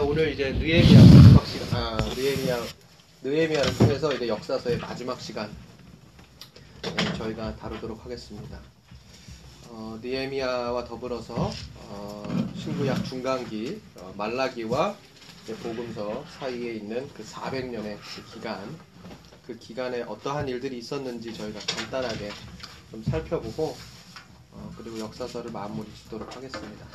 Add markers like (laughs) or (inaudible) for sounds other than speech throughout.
오늘 이제 느헤미야 마지막 시간, 아, 느헤미야, 느헤미야를 통해서 이제 역사서의 마지막 시간 네, 저희가 다루도록 하겠습니다. 어, 느헤미야와 더불어서 어, 신구약 중간기 어, 말라기와 복음서 사이에 있는 그 400년의 그 기간, 그 기간에 어떠한 일들이 있었는지 저희가 간단하게 좀 살펴보고 어, 그리고 역사서를 마무리 짓도록 하겠습니다.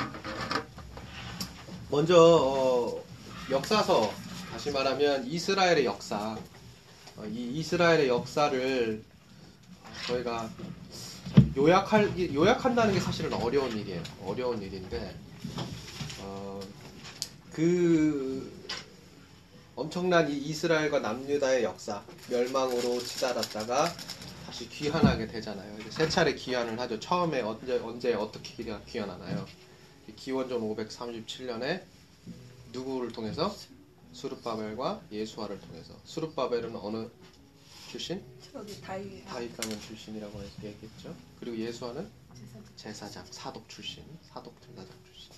먼저 어, 역사서 다시 말하면 이스라엘의 역사 어, 이 이스라엘의 역사를 저희가 참 요약할 요약한다는 게 사실은 어려운 일이에요. 어려운 일인데 어, 그 엄청난 이 이스라엘과 남유다의 역사 멸망으로 치달았다가 다시 귀환하게 되잖아요. 세 차례 귀환을 하죠. 처음에 언제 언제 어떻게 귀환- 귀환하나요? 기원전 537년에 누구를 통해서 수르바벨과 예수아를 통해서 수르바벨은 어느 출신? 저기 다이 다윗 가문 출신이라고 해서 얘기했죠. 그리고 예수아는 제사장, 사독 출신, 사독 제사장 출신.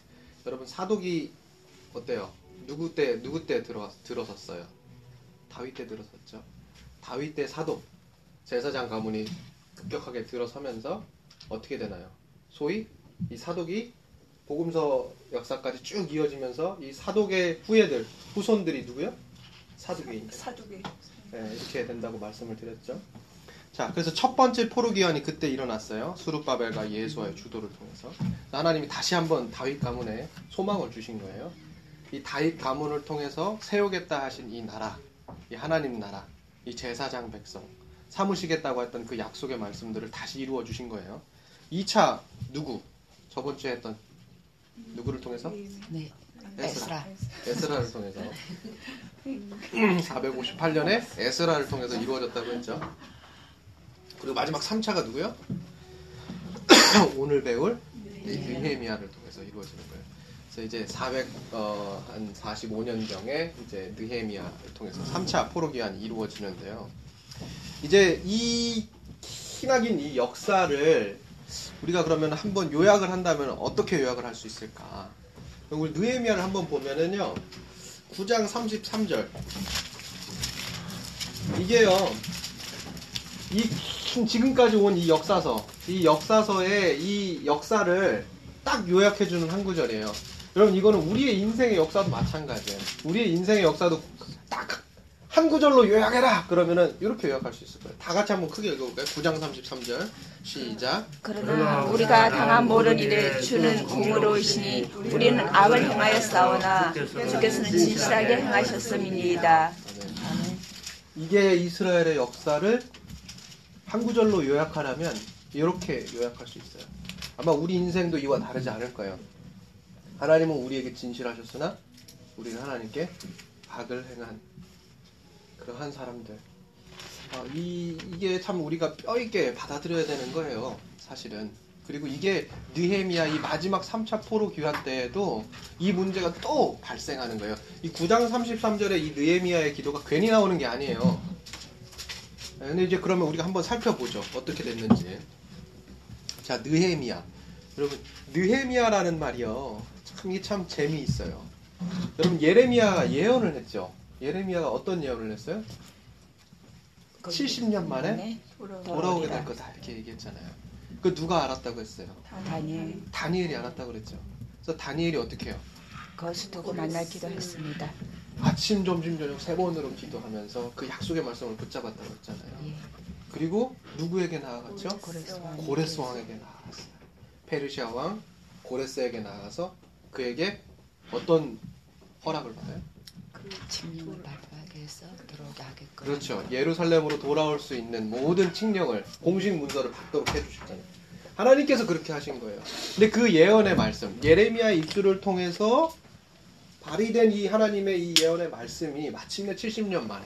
여러분 사독이 어때요? 누구 때 누구 때 들어 들어섰어요? 다윗 때 들어섰죠. 다윗 때 사독 제사장 가문이 급격하게 들어서면서 어떻게 되나요? 소위 이 사독이 복음서 역사까지 쭉 이어지면서 이 사독의 후예들 후손들이 누구요? 사두개인. 사두개 네, 이렇게 된다고 말씀을 드렸죠. 자, 그래서 첫 번째 포로기환이 그때 일어났어요. 수르바벨과 예수와의 주도를 통해서. 하나님이 다시 한번 다윗 가문에 소망을 주신 거예요. 이 다윗 가문을 통해서 세우겠다 하신 이 나라, 이 하나님 나라, 이 제사장 백성, 삼으시겠다고 했던 그 약속의 말씀들을 다시 이루어 주신 거예요. 2차 누구? 저번 주에 했던 누구를 통해서? 네. 에스라. 에스라. 에스라를 통해서 458년에 에스라를 통해서 이루어졌다고 했죠. 그리고 마지막 3차가 누구요? (clears throat) 오늘 배울 느헤미야를 통해서 이루어지는 거예요. 그래서 이제 400, 어, 한 45년경에 이제 느헤미야를 통해서 3차 포로 기한이 이루어지는데요. 이제 이 희나긴 이 역사를 우리가 그러면 한번 요약을 한다면 어떻게 요약을 할 수 있을까? 우리 느헤미야를 한번 보면은요. 9장 33절. 이게요. 이 긴- 지금까지 온 이 역사서, 이 역사서의 이 역사를 딱 요약해 주는 한 구절이에요. 여러분 이거는 우리의 인생의 역사도 마찬가지예요. 우리의 인생의 역사도 딱 한 구절로 요약해라. 그러면은 이렇게 요약할 수 있을 거예요. 다 같이 한번 크게 읽어볼까요? 9장 33절. 시작. 그러나 우리가 당한 모든 일에 주는 공으로 이시니 우리는 악을 행하여 싸우나 주께서는 진실하게 행하셨음이니이다 이게 이스라엘의 역사를 한 구절로 요약하려면 이렇게 요약할 수 있어요. 아마 우리 인생도 이와 다르지 않을 거예요. 하나님은 우리에게 진실하셨으나 우리는 하나님께 악을 행한 그러한 사람들. 아, 이, 이게 참 우리가 뼈 있게 받아들여야 되는 거예요. 사실은. 그리고 이게 느헤미야 이 마지막 3차 포로 귀환 때에도 이 문제가 또 발생하는 거예요. 이 9장 33절에 이 느헤미야의 기도가 괜히 나오는 게 아니에요. 네, 근데 이제 그러면 우리가 한번 살펴보죠. 어떻게 됐는지. 자, 느헤미야. 여러분, 느헤미야라는 말이요. 참, 이게 참 재미있어요. 여러분, 예레미야가 예언을 했죠. 예레미야가 어떤 예언을 했어요? 70년 만에 돌아오게 될 거다. 이렇게 얘기했잖아요. 그 누가 알았다고 했어요? 다니엘 다니엘이 알았다고 그랬죠. 그래서 다니엘이 어떻게 해요? 거기서 두고 만나기도 했습니다. 아침, 점심, 저녁 세 번으로 기도하면서 그 약속의 말씀을 붙잡았다고 했잖아요. 예. 그리고 누구에게 나아갔죠? 고레스 왕. 고레스 왕에게 나아갔어요. 페르시아 왕 고레스에게 나아가서 그에게 어떤 허락을 받아요? 칙령을 발표하게 해서 들어오게 하게끔. 그렇죠. 예루살렘으로 돌아올 수 있는 모든 칙령을 공식 문서를 받도록 해주셨잖아요. 하나님께서 그렇게 하신 거예요. 근데 그 예언의 말씀, 예레미야의 입술을 통해서 발휘된 이 하나님의 이 예언의 말씀이 마침내 70년 만에.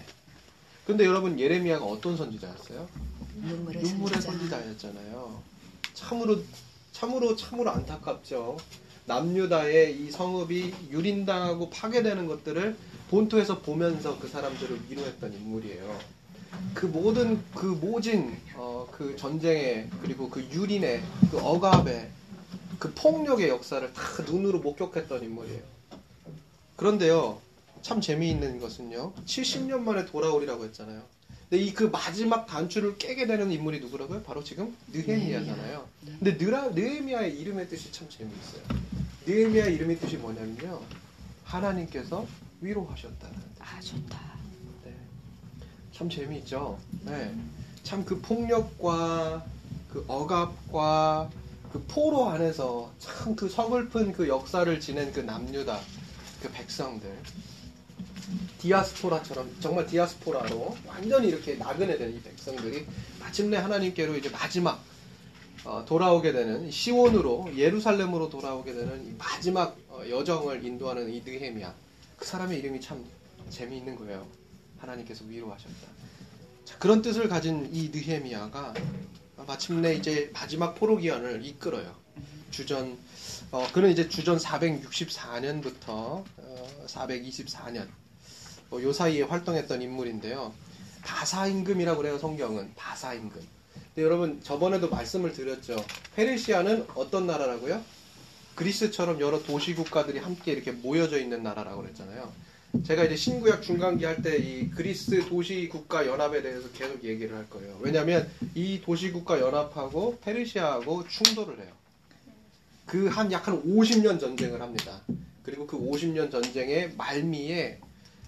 근데 여러분 예레미야가 어떤 선지자였어요? 눈물의 눈물의 선지자. 선지자였잖아요. 참으로 참으로 참으로 안타깝죠. 남유다의 이 성읍이 유린당하고 파괴되는 것들을 본토에서 보면서 그 사람들을 위로했던 인물이에요. 그 모든 그 모진 어, 그 전쟁의 그리고 그 유린의 그 억압의 그 폭력의 역사를 다 눈으로 목격했던 인물이에요. 그런데요, 참 재미있는 것은요, 70년 만에 돌아오리라고 했잖아요. 근데 이 그 마지막 단추를 깨게 되는 인물이 누구라고요? 바로 지금 느헤미야잖아요. 근데 느라, 느헤미야의 이름의 뜻이 참 재미있어요. 느헤미야 이름의 뜻이 뭐냐면요, 하나님께서 위로하셨다는 뜻. 아 좋다. 네. 참 재미있죠. 네. 참 그 폭력과 그 억압과 그 포로 안에서 참 그 서글픈 그 역사를 지낸 그 남유다 그 백성들 디아스포라처럼 정말 디아스포라로 완전히 이렇게 나그네된 이 백성들이 마침내 하나님께로 이제 마지막 어, 돌아오게 되는 이 시온으로 예루살렘으로 돌아오게 되는 이 마지막 어, 여정을 인도하는 이 느헤미야 그 사람의 이름이 참 재미있는 거예요. 하나님께서 위로하셨다. 자, 그런 뜻을 가진 이 느헤미야가 마침내 이제 마지막 포로 기한을 이끌어요. 주전 어, 그는 이제 주전 464년부터 어, 424년 뭐 요 사이에 활동했던 인물인데요. 바사 임금이라고 그래요 성경은 바사 임금. 근데 여러분 저번에도 말씀을 드렸죠. 페르시아는 어떤 나라라고요? 그리스처럼 여러 도시 국가들이 함께 이렇게 모여져 있는 나라라고 그랬잖아요. 제가 이제 신구약 중간기 할 때 이 그리스 도시 국가 연합에 대해서 계속 얘기를 할 거예요. 왜냐하면 이 도시 국가 연합하고 페르시아하고 충돌을 해요. 그 한 약한 50년 전쟁을 합니다. 그리고 그 50년 전쟁의 말미에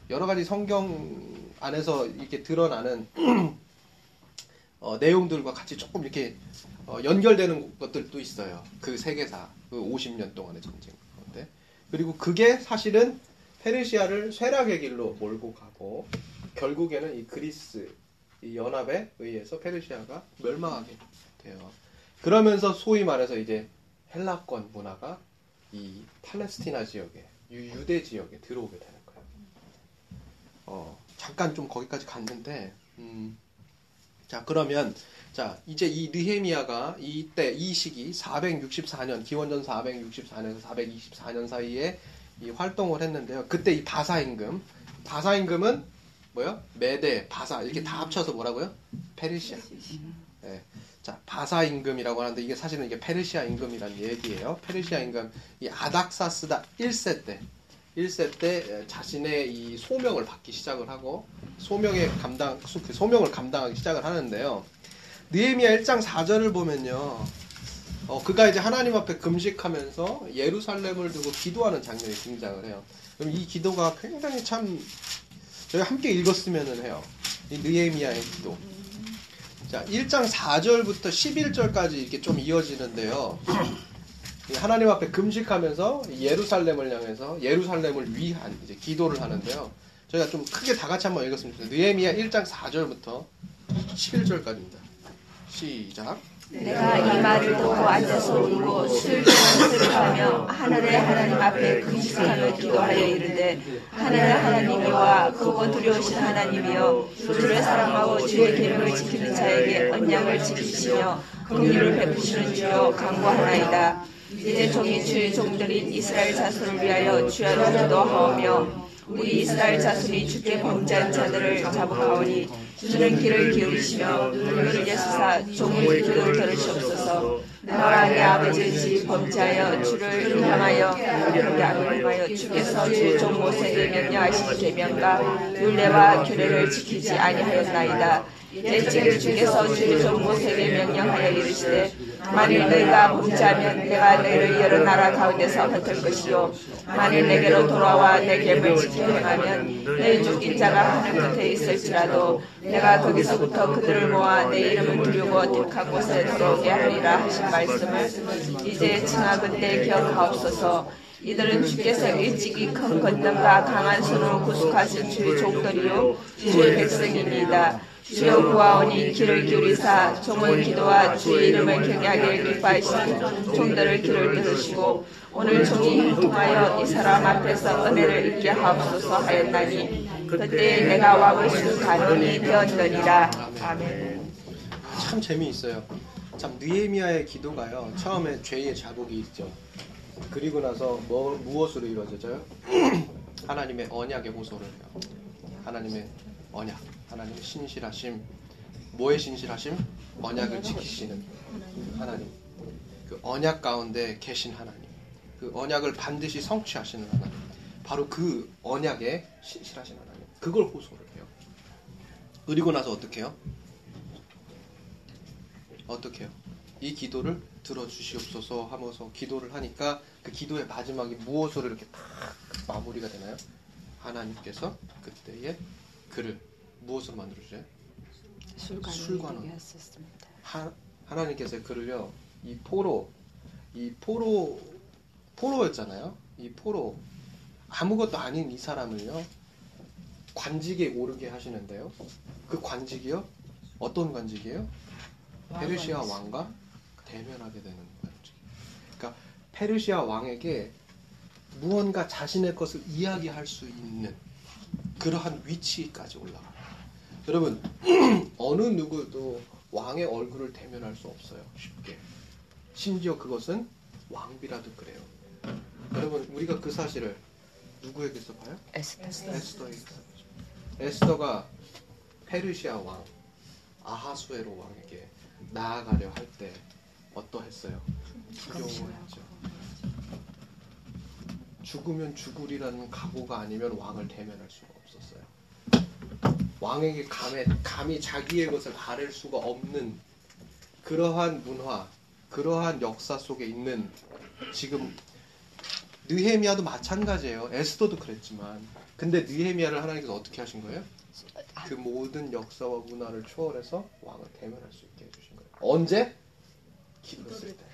여러 가지 성경 안에서 이렇게 드러나는 (clears throat) 어, 내용들과 같이 조금 이렇게 어, 연결되는 것들도 있어요. 그 세계사, 그 50년 동안의 전쟁 가운데. 그리고 그게 사실은 페르시아를 쇠락의 길로 몰고 가고 결국에는 이 그리스 이 연합에 의해서 페르시아가 멸망하게 돼요. 그러면서 소위 말해서 이제 헬라권 문화가 이 팔레스티나 지역에 유- 유대 지역에 들어오게 되는 거예요. 어, 잠깐 좀 거기까지 갔는데 음, 자 그러면 자 이제 이 느헤미야가 이때 이 시기 464년 기원전 464년에서 424년 사이에 이 활동을 했는데요. 그때 이 바사 임금 바사 임금은 뭐요? 메데 바사 이렇게 다 합쳐서 뭐라고요? 페르시아. 예. 자 바사 임금이라고 하는데 이게 사실은 이게 페르시아 임금이라는 얘기예요. 페르시아 임금 이 아닥사스다 1세 때 1세 때 자신의 이 소명을 받기 시작을 하고 소명의 감당 그 소명을 감당하기 시작을 하는데요. 느헤미야 1장 4절을 보면요. 어, 그가 이제 하나님 앞에 금식하면서 예루살렘을 두고 기도하는 장면이 등장을 해요. 그럼 이 기도가 굉장히 참 저희 함께 읽었으면 해요. 이 느헤미야의 기도. 자, 1장 4절부터 11절까지 이렇게 좀 이어지는데요. 이 하나님 앞에 금식하면서 예루살렘을 향해서 예루살렘을 위한 이제 기도를 하는데요. 저희가 좀 크게 다 같이 한번 좋겠어요. 느헤미야 1장 4절부터 11절까지입니다. 시작. 내가 이 말을 듣고 앉아서 울고 술주는 하며 하늘의 하나님 앞에 금식하며 기도하여 이르되 하늘의 하나님이와 크고 두려우신 하나님이여 주를 사랑하고 주의 계명을 지키는 자에게 언약을 지키시며 긍휼을 베푸시는 주여 강구하나이다 이제 종이 주의 종들인 이스라엘 자손을 위하여 주야로 기도하오며 우리 이스라엘 자손이 주께 범죄한 자들을 자복하오니 주는 귀를 기울이시며 눈을 예수사 종의 기도를 들으시옵소서. 나와 내 아버지의 집 범죄하여 주를 향하여 악을 행하여 주께서 주종 모세에게 명령하신 계명과 율례와 규례를 지키지 아니하였나이다 지금 주께서 주의 종 모세에게 명령하여 이르시되 만일 너희가 범죄하면 내가 너희를 여러 나라 가운데서 흩을 것이요. 만일 내게로 돌아와 내 계명을 지켜 행하면 너희 죽인 자가 하늘 끝에 있을지라도 내가 거기서부터 그들을 모아 내 이름을 두르고 택한 곳에 들어오게 하리라 하신 말씀을 이제 칭하건대 기억하옵소서. 이들은 주께서 일찍이 큰 건능과 강한 손으로 구속하신 주의 종들이요. 주의 백성입니다. 주여 구하오니 귀를 기울이사 종의 기도와 주의 이름을 경외하게 기뻐하시는 종들을 귀를 들으시고 오늘 종이 형통하여 이 사람 앞에서 은혜를 입게 하옵소서 하였나니 그때 내가 왕을 수간이 되었느니라 아멘 참 재미있어요. 참 느헤미야의 기도가요. 처음에 죄의 자국이 있죠. 그리고 나서 뭐, 무엇으로 이루어져요? (clears throat) 하나님의 언약의 호소를 해요. 하나님의 언약, 하나님의 신실하심, 뭐의 신실하심? 언약을 지키시는 하나님. 그 언약 가운데 계신 하나님. 그 언약을 반드시 성취하시는 하나님. 바로 그 언약에 신실하신 하나님. 그걸 호소를 해요. 그리고 나서 어떻게 해요? 어떻게 해요? 이 기도를 들어주시옵소서 하면서 기도를 하니까 그 기도의 마지막이 무엇으로 이렇게 딱 마무리가 되나요? 하나님께서 그때에 그를 무엇으로 만들어주세요? 술관을 술관을. 하셨습니다. 하, 하나님께서 그를요 이 포로 이 포로 포로였잖아요. 이 포로. 아무것도 아닌 이 사람을요 관직에 오르게 하시는데요. 그 관직이요? 어떤 관직이에요? 페르시아 왕과 대면하게 되는 관직. 그러니까 페르시아 왕에게 무언가 자신의 것을 이야기할 수 있는 그러한 위치까지 올라가요 여러분 (clears throat) 어느 누구도 왕의 얼굴을 대면할 수 없어요. 쉽게. 심지어 그것은 왕비라도 그래요. 여러분 우리가 그 사실을 누구에게서 봐요? 에스더. 에스더에게서. 에스더가 페르시아 왕 아하수에로 왕에게 나아가려 할 때 어떠했어요? 두려워했죠. 죽으면 죽으리라는 각오가 아니면 왕을 대면할 수가 없었어요. 왕에게 감에, 감히 자기의 것을 아랠 수가 없는 그러한 문화, 그러한 역사 속에 있는 지금 느헤미야도 마찬가지예요. 에스더도 그랬지만 근데 느헤미야를 하나님께서 어떻게 하신 거예요? 그 모든 역사와 문화를 초월해서 왕을 대면할 수 있게 해주신 거예요. 언제? 기도했을 때.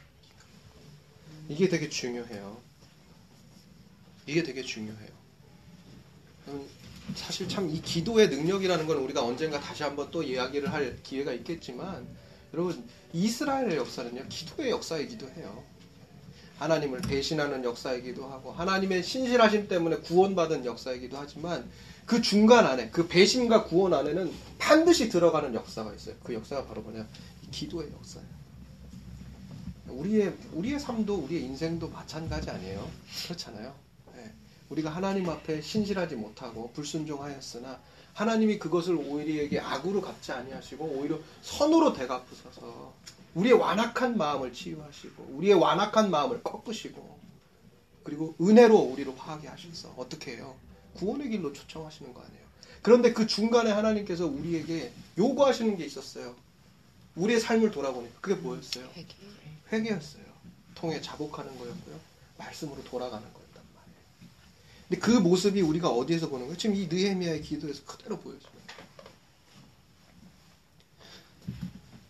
이게 되게 중요해요. 이게 되게 중요해요. 음, 사실 참 이 기도의 능력이라는 건 우리가 언젠가 다시 한번 또 이야기를 할 기회가 있겠지만 여러분 이스라엘의 역사는요 기도의 역사이기도 해요. 하나님을 배신하는 역사이기도 하고 하나님의 신실하심 때문에 구원받은 역사이기도 하지만 그 중간 안에 그 배신과 구원 안에는 반드시 들어가는 역사가 있어요. 그 역사가 바로 뭐냐 이 기도의 역사예요. 우리의 우리의 삶도 우리의 인생도 마찬가지 아니에요. 그렇잖아요. 예. 우리가 하나님 앞에 신실하지 못하고 불순종하였으나 하나님이 그것을 오히려 악으로 갚지 아니하시고 오히려 선으로 대갚으셔서 우리의 완악한 마음을 치유하시고 우리의 완악한 마음을 꺾으시고 그리고 은혜로 우리를 화하게 하셔서 어떻게 해요? 구원의 길로 초청하시는 거 아니에요. 그런데 그 중간에 하나님께서 우리에게 요구하시는 게 있었어요. 우리의 삶을 돌아보니까 그게 뭐였어요? 회개. 회개였어요. 통해 자복하는 거였고요. 말씀으로 돌아가는 말이에요. 근데 그 모습이 우리가 어디에서 보는 거예요? 지금 이 느헤미야의 기도에서 그대로 보여줘요.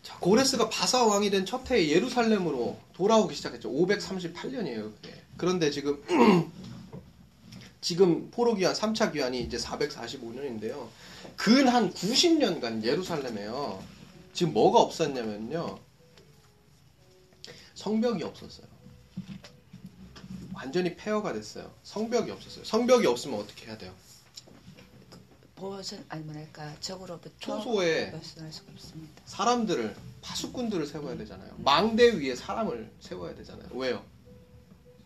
자, 고레스가 바사 왕이 된 첫 해에 예루살렘으로 돌아오기 시작했죠. 538년이에요. 그게. 그런데 지금 (clears throat) 지금 포로 귀환 3차 귀환이 이제 445년인데요. 근 한 90년간 예루살렘에요. 지금 뭐가 없었냐면요. 성벽이 없었어요. 완전히 폐허가 됐어요. 성벽이 없었어요. 성벽이 없으면 어떻게 해야 돼요? 보호선 아니 뭐랄까 적으로부터 초소에 벗어날 수가 없습니다. 사람들을 파수꾼들을 세워야 되잖아요. 망대 위에 사람을 세워야 되잖아요. 왜요?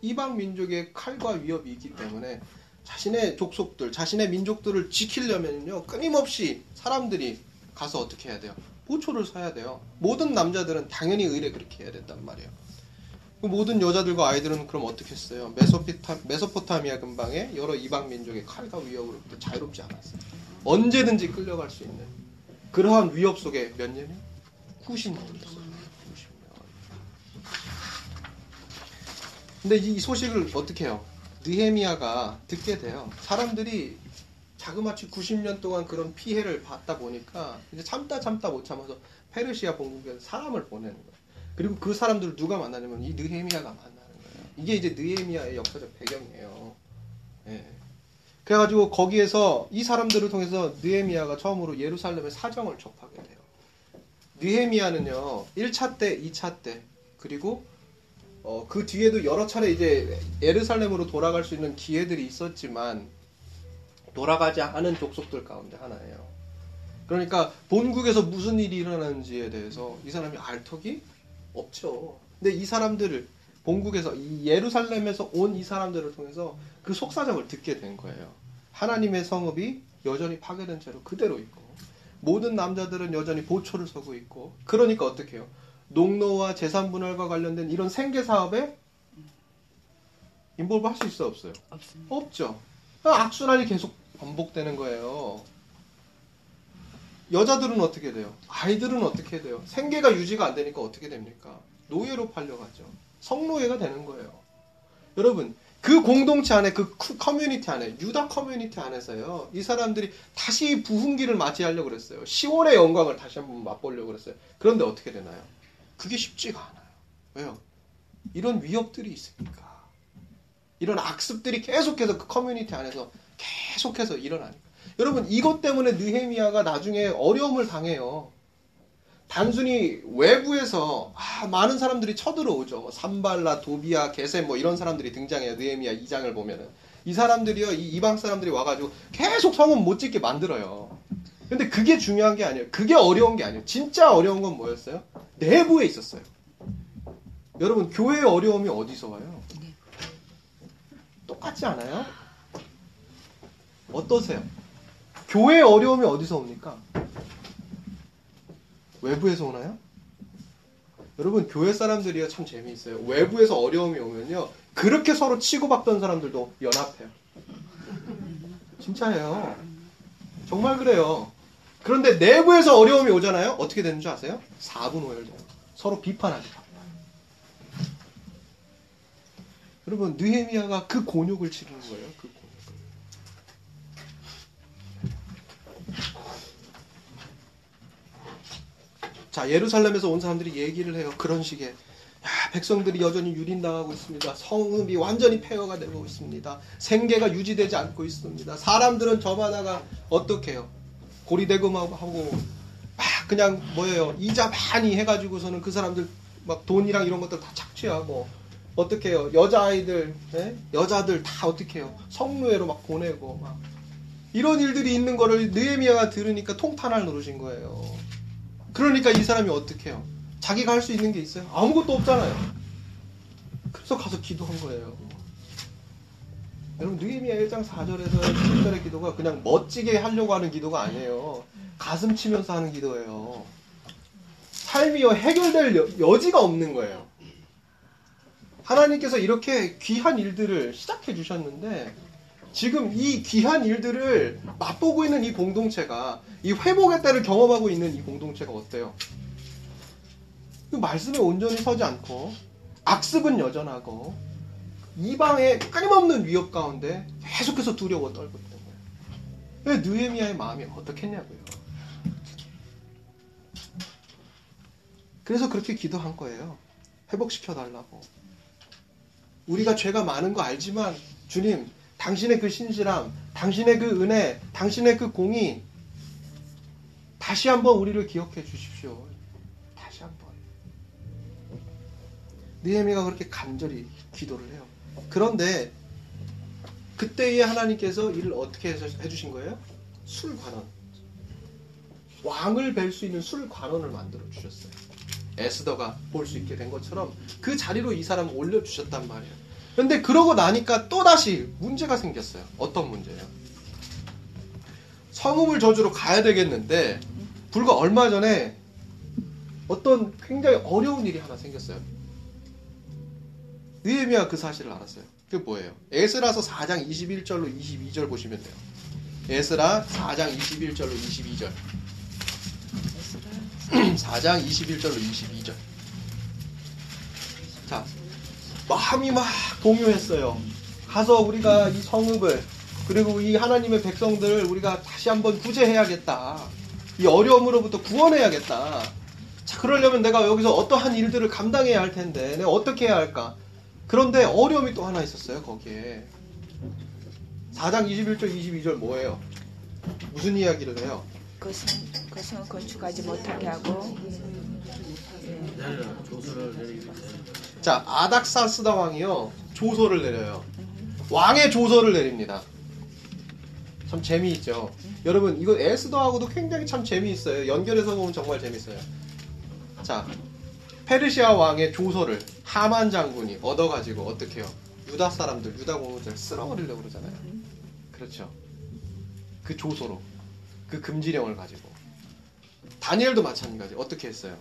이방 민족의 칼과 위협이 있기 때문에 자신의 족속들, 자신의 민족들을 지키려면요 끊임없이 사람들이 가서 어떻게 해야 돼요? 보초를 서야 돼요. 모든 남자들은 당연히 의뢰 그렇게 해야 된단 말이에요. 그 모든 여자들과 아이들은 그럼 어떻게 했어요? 메소피타, 메소포타미아 근방에 여러 이방 민족의 칼과 위협으로부터 자유롭지 않았어요. 언제든지 끌려갈 수 있는 그러한 위협 속에 몇 년이요? 90년이었어요. 90년. 근데 이 소식을 어떻게 해요? 느헤미야가 듣게 돼요. 사람들이 자그마치 90년 동안 그런 피해를 받다 보니까 이제 참다 참다 못 참아서 페르시아 본국에서 사람을 보내는 거예요. 그리고 그 사람들을 누가 만나냐면 이 느헤미야가 만나는 거예요. 이게 이제 느헤미야의 역사적 배경이에요. 예. 그래가지고 거기에서 이 사람들을 통해서 느헤미야가 처음으로 예루살렘의 사정을 접하게 돼요. 느헤미야는요 1차 때, 2차 때 그리고 어, 그 뒤에도 여러 차례 이제 예루살렘으로 돌아갈 수 있는 기회들이 있었지만 돌아가지 않은 족속들 가운데 하나예요. 그러니까 본국에서 무슨 일이 일어나는지에 대해서 이 사람이 알 턱이 없죠. 근데 이 사람들을 본국에서 이 예루살렘에서 온 이 사람들을 통해서 그 속사정을 듣게 된 거예요. 하나님의 성읍이 여전히 파괴된 채로 그대로 있고 모든 남자들은 여전히 보초를 서고 있고 그러니까 어떻게 해요? 농노와 재산 분할과 관련된 이런 생계 사업에 involve 할 수 있어 없어요? 없습니다. 없죠. 악순환이 계속 반복되는 거예요. 여자들은 어떻게 돼요? 아이들은 어떻게 돼요? 생계가 유지가 안 되니까 어떻게 됩니까? 노예로 팔려가죠. 성노예가 되는 거예요. 여러분, 그 공동체 안에, 그 쿠- 커뮤니티 안에, 유다 커뮤니티 안에서요, 이 사람들이 다시 부흥기를 맞이하려고 그랬어요. 시온의 영광을 다시 한번 맛보려고 그랬어요. 그런데 어떻게 되나요? 그게 쉽지가 않아요. 왜요? 이런 위협들이 있으니까. 이런 악습들이 계속해서 그 커뮤니티 안에서 계속해서 일어나니까. 여러분, 이것 때문에 느헤미야가 나중에 어려움을 당해요. 단순히 외부에서 아, 많은 사람들이 쳐들어오죠. 뭐 산발라, 도비아, 게셈 뭐 이런 사람들이 등장해요. 느헤미야 2장을 보면은 이 사람들이요, 이 이방 사람들이 와가지고 계속 성은 못 짓게 만들어요. 근데 그게 중요한 게 아니에요. 그게 어려운 게 아니에요. 진짜 어려운 건 뭐였어요? 내부에 있었어요. 여러분, 교회의 어려움이 어디서 와요? 똑같지 않아요? 어떠세요? 교회의 어려움이 어디서 옵니까? 외부에서 오나요? 여러분 교회 사람들이요 참 재미있어요. 외부에서 어려움이 오면요 그렇게 서로 치고받던 사람들도 연합해요. 진짜예요. 정말 그래요. 그런데 내부에서 어려움이 오잖아요. 어떻게 되는 줄 아세요? 4분 오열돼요. 서로 비판하게 돼요. 여러분 느헤미야가 그 곤욕을 치르는 거예요. 그 곤욕을. 자, 예루살렘에서 온 사람들이 얘기를 해요. 그런 식의. 야, 백성들이 여전히 유린당하고 있습니다. 성읍이 완전히 폐허가 되고 있습니다. 생계가 유지되지 않고 있습니다. 사람들은 저마다가 어떻게 해요? 고리대금하고 하고 막 그냥 뭐예요? 이자 많이 해가지고서는 그 사람들 막 돈이랑 이런 것들 다 착취하고 어떻게 해요? 여자아이들, 예? 여자들 다 어떻게 해요? 성노예로 막 보내고 막 이런 일들이 있는 거를 느헤미야가 들으니까 통탄할 노릇인 거예요. 그러니까 이 사람이 어떻게 해요? 자기가 할 수 있는 게 있어요? 아무것도 없잖아요. 그래서 가서 기도한 거예요. 여러분 느헤미야 1장 4절에서 7절의 기도가 그냥 멋지게 하려고 하는 기도가 아니에요. 가슴 치면서 하는 기도예요. 삶이요 해결될 여, 여지가 없는 거예요. 하나님께서 이렇게 귀한 일들을 시작해 주셨는데 지금 이 귀한 일들을 맛보고 있는 이 공동체가 이 회복의 때를 경험하고 있는 이 공동체가 어때요? 그 말씀에 온전히 서지 않고 악습은 여전하고 이방의 끊임없는 위협 가운데 계속해서 두려워 떨고 있는 거예요. 왜 느헤미야의 마음이 어떻겠냐고요. 그래서 그렇게 기도한 거예요. 회복시켜 달라고. 우리가 죄가 많은 거 알지만 주님, 당신의 그 신실함, 당신의 그 은혜, 당신의 그 공이 다시 한번 우리를 기억해 주십시오. 다시 한번. 느헤미가 그렇게 간절히 기도를 해요. 그런데 그때에 하나님께서 이를 어떻게 해주신 거예요? 술관원. 왕을 뵐 수 있는 술관원을 만들어 주셨어요. 에스더가 볼 수 있게 된 것처럼 그 자리로 이 사람을 올려주셨단 말이에요. 근데 그러고 나니까 또다시 문제가 생겼어요. 어떤 문제예요? 성읍을 저주로 가야 되겠는데 불과 얼마 전에 어떤 굉장히 어려운 일이 하나 생겼어요. 느헤미야 그 사실을 알았어요. 그게 뭐예요? 에스라서 4장 21절로 22절 보시면 돼요. 에스라 4장 21절로 22절. 4장 21절로 22절. 자, 마음이 막 동요했어요. 가서 우리가 이 성읍을 그리고 이 하나님의 백성들을 우리가 다시 한번 구제해야겠다. 이 어려움으로부터 구원해야겠다. 자, 그러려면 내가 여기서 어떠한 일들을 감당해야 할 텐데 내가 어떻게 해야 할까? 그런데 어려움이 또 하나 있었어요, 거기에. 4장 21절, 22절 뭐예요? 무슨 이야기를 해요? 그것은 그것은 건축하지 못하게 하고 자, 아닥사스다 왕이요. 조서를 내려요. 왕의 조서를 내립니다. 참 재미있죠. 여러분, 이거 에스더하고도 굉장히 참 재미있어요. 연결해서 보면 정말 재밌어요. 자, 페르시아 왕의 조서를 하만 장군이 얻어가지고 어떻게 해요? 유다 사람들, 유다 공무들 쓸어버리려고 그러잖아요. 그렇죠. 그 조서로. 그 금지령을 가지고. 다니엘도 마찬가지. 어떻게 했어요?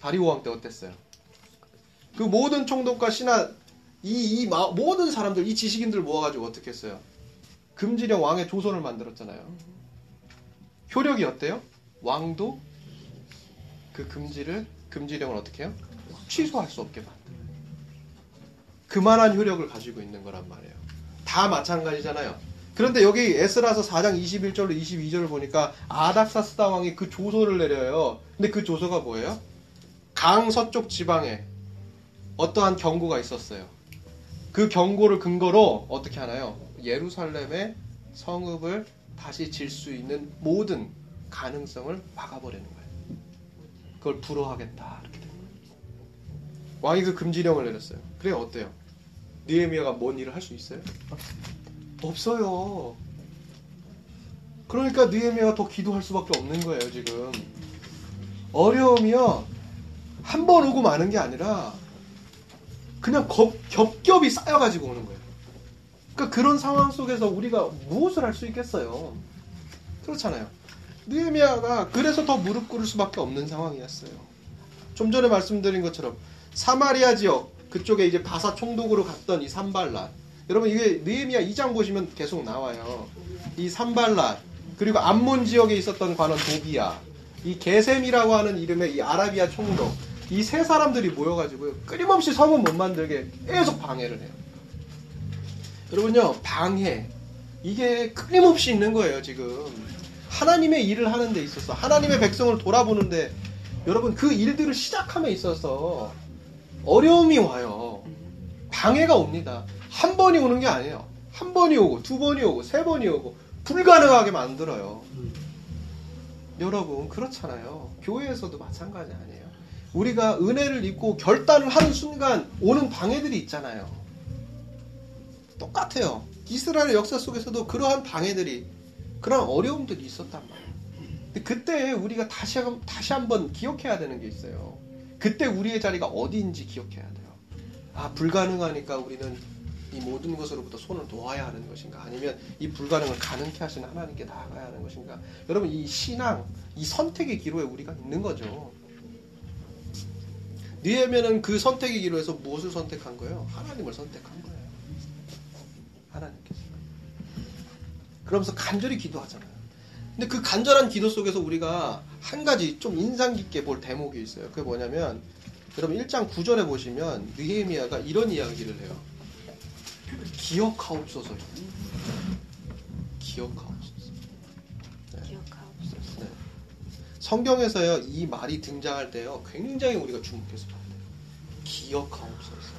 다리오 왕 때 어땠어요? 그 모든 총독과 신하 이, 이 마- 모든 사람들, 이 지식인들 모아가지고 어떻게 했어요? 금지령 왕의 조선을 만들었잖아요. 효력이 어때요? 왕도 그 금지를, 금지령을 어떻게 해요? 취소할 수 없게 만들어요. 그만한 효력을 가지고 있는 거란 말이에요. 다 마찬가지잖아요. 그런데 여기 에스라서 4장 21절로 22절을 보니까 아닥사스다 왕이 그 조서를 내려요. 근데 그 조서가 뭐예요? 강 서쪽 지방에 어떠한 경고가 있었어요. 그 경고를 근거로 어떻게 하나요? 예루살렘의 성읍을 다시 질 수 있는 모든 가능성을 막아버리는 거예요. 그걸 불허하겠다 이렇게 된 거예요. 왕이 그 금지령을 내렸어요. 그래 어때요? 느헤미야가 뭔 일을 할 수 있어요? 없어요. 그러니까 느헤미야가 더 기도할 수밖에 없는 거예요 지금. 어려움이요 한 번 오고 마는 게 아니라 그냥 겹, 겹겹이 쌓여가지고 오는 거예요. 그러니까 그런 상황 속에서 우리가 무엇을 할 수 있겠어요? 그렇잖아요. 느헤미야가 그래서 더 무릎 꿇을 수밖에 없는 상황이었어요. 좀 전에 말씀드린 것처럼 사마리아 지역 그쪽에 이제 바사 총독으로 갔던 이 산발랏 여러분 이게 느헤미야 2장 보시면 계속 나와요. 이 산발랏 그리고 암몬 지역에 있었던 관원 도비야 이 게셈이라고 하는 이름의 이 아라비아 총독 이 세 사람들이 모여가지고 끊임없이 성은 못 만들게 계속 방해를 해요. 여러분요 방해. 이게 끊임없이 있는 거예요 지금. 하나님의 일을 하는 데 있어서 하나님의 백성을 돌아보는데 여러분 그 일들을 시작함에 있어서 어려움이 와요. 방해가 옵니다. 한 번이 오는 게 아니에요. 한 번이 오고 두 번이 오고 세 번이 오고 불가능하게 만들어요. 여러분 그렇잖아요. 교회에서도 마찬가지 아니에요 우리가 은혜를 입고 결단을 하는 순간 오는 방해들이 있잖아요 똑같아요. 이스라엘의 역사 속에서도 그러한 방해들이 그러한 어려움들이 있었단 말이에요. 그때 우리가 다시 한, 다시 한번 기억해야 되는 게 있어요. 그때 우리의 자리가 어디인지 기억해야 돼요. 아 불가능하니까 우리는 이 모든 것으로부터 손을 놓아야 하는 것인가 아니면 이 불가능을 가능케 하시는 하나님께 나아가야 하는 것인가 여러분 이 신앙 이 선택의 기로에 우리가 있는 거죠 느헤미야는 그 선택의 기로에서 무엇을 선택한 거예요? 하나님을 선택한 거예요 하나님께서. 그러면서 간절히 기도하잖아요. 근데 그 간절한 기도 속에서 우리가 한 가지 좀 인상 깊게 볼 대목이 있어요. 그게 뭐냐면 여러분 1장 9절에 보시면 느헤미야가 이런 이야기를 해요. 기억하옵소서. 기억하옵소서. 기억하옵소서. 네. 성경에서요 이 말이 등장할 때요 굉장히 우리가 주목해서 봐야 돼요. 기억하옵소서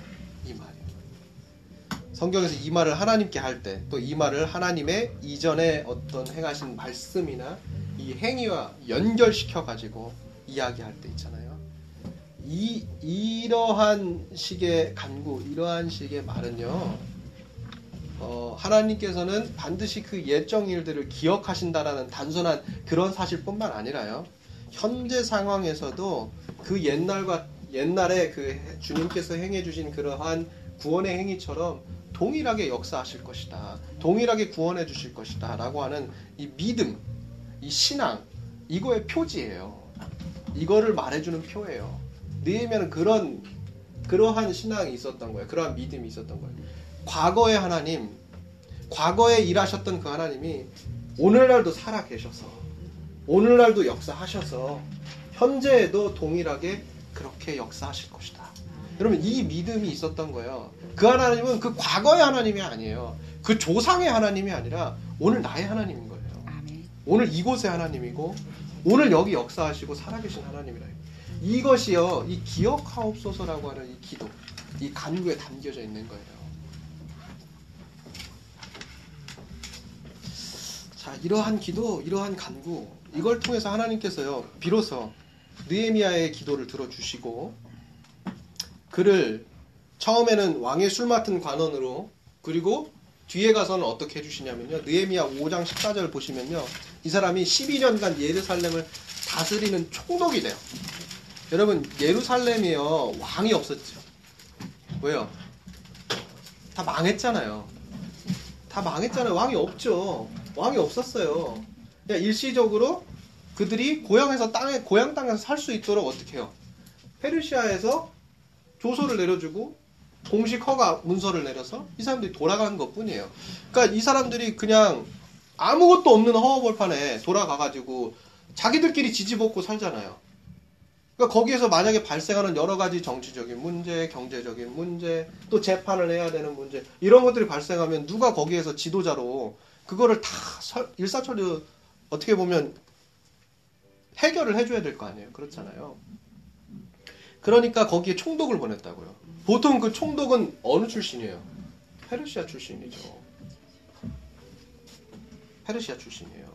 이 말이요. 성경에서 이 말을 하나님께 할 때 또 이 말을 하나님의 이전에 어떤 행하신 말씀이나 이 행위와 연결시켜 가지고 이야기할 때 있잖아요. 이 이러한 식의 간구, 이러한 식의 말은요. 어, 하나님께서는 반드시 그 예정 일들을 기억하신다라는 단순한 그런 사실뿐만 아니라요. 현재 상황에서도 그 옛날과 옛날에 그 주님께서 행해 주신 그러한 구원의 행위처럼 동일하게 역사하실 것이다. 동일하게 구원해 주실 것이다. 라고 하는 이 믿음, 이 신앙, 이거의 표지예요. 이거를 말해주는 표예요. 느헤미야는 그런 그러한 신앙이 있었던 거예요. 그러한 믿음이 있었던 거예요. 과거의 하나님, 과거에 일하셨던 그 하나님이 오늘날도 살아 계셔서 오늘날도 역사하셔서 현재에도 동일하게 그렇게 역사하실 것이다. 여러분 이 믿음이 있었던 거예요. 그 하나님은 그 과거의 하나님이 아니에요. 그 조상의 하나님이 아니라 오늘 나의 하나님인 거예요. 오늘 이곳의 하나님이고 오늘 여기 역사하시고 살아계신 하나님이라. 이것이요 이 기억하옵소서라고 하는 이 기도, 이 간구에 담겨져 있는 거예요. 자 이러한 기도, 이러한 간구 이걸 통해서 하나님께서요 비로소 느헤미야의 기도를 들어주시고 그를 처음에는 왕의 술 맡은 관원으로 그리고 뒤에 가서는 어떻게 해주시냐면요. 느헤미야 5장 14절 보시면요. 이 사람이 12년간 예루살렘을 다스리는 총독이 돼요. 여러분 예루살렘이요. 왕이 없었죠. 왜요? 다 망했잖아요. 다 망했잖아요. 왕이 없죠. 왕이 없었어요. 그냥 일시적으로 그들이 고향에서 땅에 고향 땅에서 살 수 있도록 어떻게 해요? 페르시아에서 조서를 내려주고 공식 허가 문서를 내려서 이 사람들이 돌아가는 것 뿐이에요. 그러니까 이 사람들이 그냥 아무것도 없는 허허벌판에 돌아가가지고 자기들끼리 지지볶고 살잖아요. 그러니까 거기에서 만약에 발생하는 여러 가지 정치적인 문제, 경제적인 문제, 또 재판을 해야 되는 문제 이런 것들이 발생하면 누가 거기에서 지도자로 그거를 다 설- 일사천리 어떻게 보면 해결을 해줘야 될 거 아니에요. 그렇잖아요. 그러니까 거기에 총독을 보냈다고요. 보통 그 총독은 어느 출신이에요? 페르시아 출신이죠. 페르시아 출신이에요.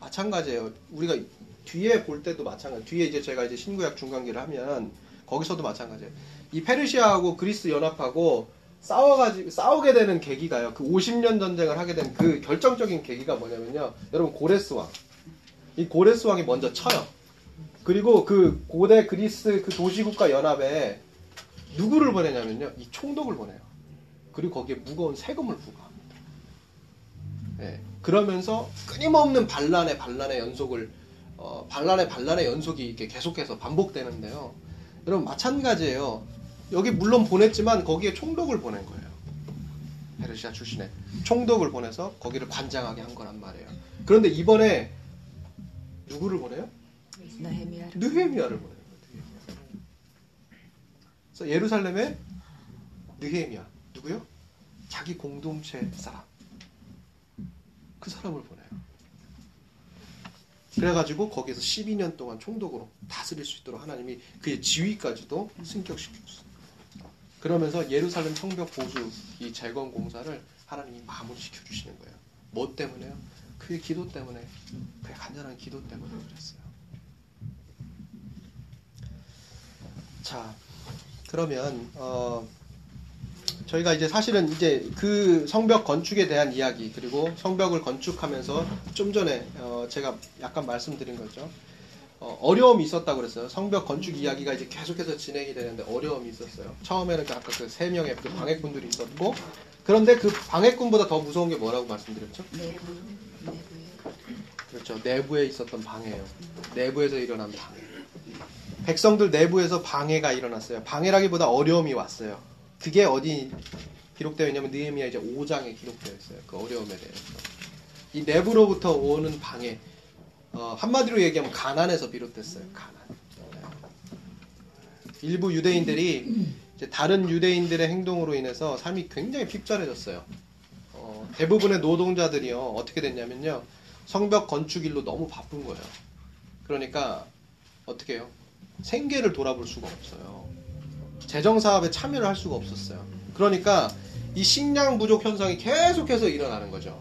마찬가지예요. 우리가 뒤에 볼 때도 마찬가지. 뒤에 이제 제가 이제 신구약 중간기를 하면 거기서도 마찬가지예요. 이 페르시아하고 그리스 연합하고 싸워가지고 싸우게 되는 계기가요. 그 50년 전쟁을 하게 된 그 결정적인 계기가 뭐냐면요. 여러분 고레스 왕. 이 고레스 왕이 먼저 쳐요. 그리고 그 고대 그리스 그 도시국가 연합에 누구를 보내냐면요. 이 총독을 보내요. 그리고 거기에 무거운 세금을 부과합니다. 예. 그러면서 끊임없는 반란의 반란의 연속을 어, 반란의 반란의 연속이 이렇게 계속해서 반복되는데요. 여러분 마찬가지예요. 여기 물론 보냈지만 거기에 총독을 보낸 거예요. 페르시아 출신의 총독을 보내서 거기를 관장하게 한 거란 말이에요. 그런데 이번에 누구를 보내요? 느헤미야를 느헤미야를 보내는 거예요. 느헤미야. 그래서 예루살렘에 느헤미야 누구요? 자기 공동체 사람 그 사람을 보내요. 그래가지고 거기에서 12년 동안 총독으로 다스릴 수 있도록 하나님이 그의 지위까지도 승격시켰어요. 그러면서 예루살렘 성벽 보수 이 재건 공사를 하나님이 마무리시켜 주시는 거예요. 뭐 때문에요? 그의 기도 때문에 그의 간절한 기도 때문에 그랬어요. 자, 그러면 어, 저희가 이제 사실은 이제 그 성벽 건축에 대한 이야기 그리고 성벽을 건축하면서 좀 전에 어, 제가 약간 말씀드린 거죠. 어, 려움이 있었다고 그랬어요. 성벽 건축 이야기가 이제 계속해서 진행이 되는데 어려움이 있었어요. 처음에는 그 아까 그 세 명의 그 방해꾼들이 있었고 그런데 그 방해꾼보다 더 무서운 게 뭐라고 말씀드렸죠? 내부 그렇죠. 내부에 있었던 방해예요. 내부에서 일어난 방해. 백성들 내부에서 방해가 일어났어요. 방해라기보다 어려움이 왔어요. 그게 어디 기록되어 있냐면 느헤미야 이제 5장에 기록되어 있어요. 그 어려움에 대해서. 이 내부로부터 오는 방해. 어, 한마디로 얘기하면 가난에서 비롯됐어요. 가난. 네. 일부 유대인들이 다른 유대인들의 행동으로 인해서 삶이 굉장히 핍절해졌어요. 어, 대부분의 노동자들이요 어떻게 됐냐면요 성벽 건축 일로 너무 바쁜 거예요. 그러니까 어떻게 해요? 생계를 돌아볼 수가 없어요. 재정 사업에 참여를 할 수가 없었어요. 그러니까 이 식량 부족 현상이 계속해서 일어나는 거죠.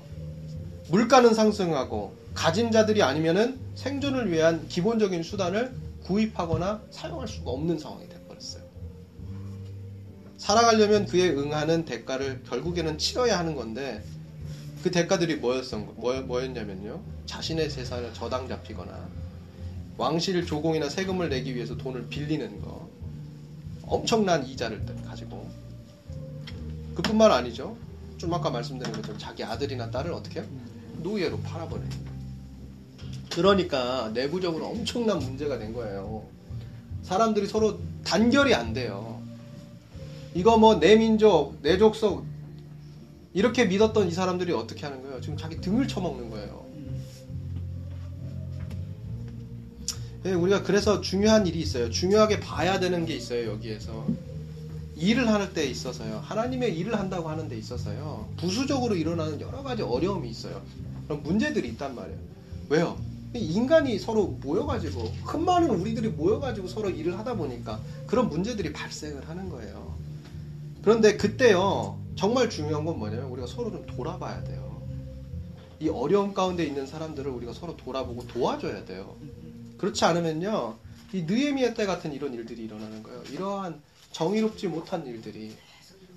물가는 상승하고 가진 자들이 아니면은 생존을 위한 기본적인 수단을 구입하거나 사용할 수가 없는 상황이 돼버렸어요. 살아가려면 그에 응하는 대가를 결국에는 치러야 하는 건데 그 대가들이 뭐였, 뭐, 뭐였냐면요. 자신의 재산을 저당 잡히거나 왕실 조공이나 세금을 내기 위해서 돈을 빌리는 거. 엄청난 이자를 가지고. 그뿐만 아니죠. 좀 아까 말씀드린 것처럼 자기 아들이나 딸을 어떻게 해요? 노예로 팔아버려요. 그러니까 내부적으로 엄청난 문제가 된 거예요. 사람들이 서로 단결이 안 돼요. 이거 뭐 내 민족, 내 족속 이렇게 믿었던 이 사람들이 어떻게 하는 거예요? 지금 자기 등을 쳐먹는 거예요. 예, 우리가 그래서 중요한 일이 있어요. 중요하게 봐야 되는 게 있어요, 여기에서. 일을 할때 있어서요. 하나님의 일을 한다고 하는 데 있어서요. 부수적으로 일어나는 여러 가지 어려움이 있어요. 그런 문제들이 있단 말이에요. 왜요? 인간이 서로 모여가지고, 큰 많은 우리들이 모여가지고 서로 일을 하다 보니까 그런 문제들이 발생을 하는 거예요. 그런데 그때요, 정말 중요한 건 뭐냐면 우리가 서로 좀 돌아봐야 돼요. 이 어려움 가운데 있는 사람들을 우리가 서로 돌아보고 도와줘야 돼요. 그렇지 않으면요, 이 느헤미야 때 같은 이런 일들이 일어나는 거예요. 이러한 정의롭지 못한 일들이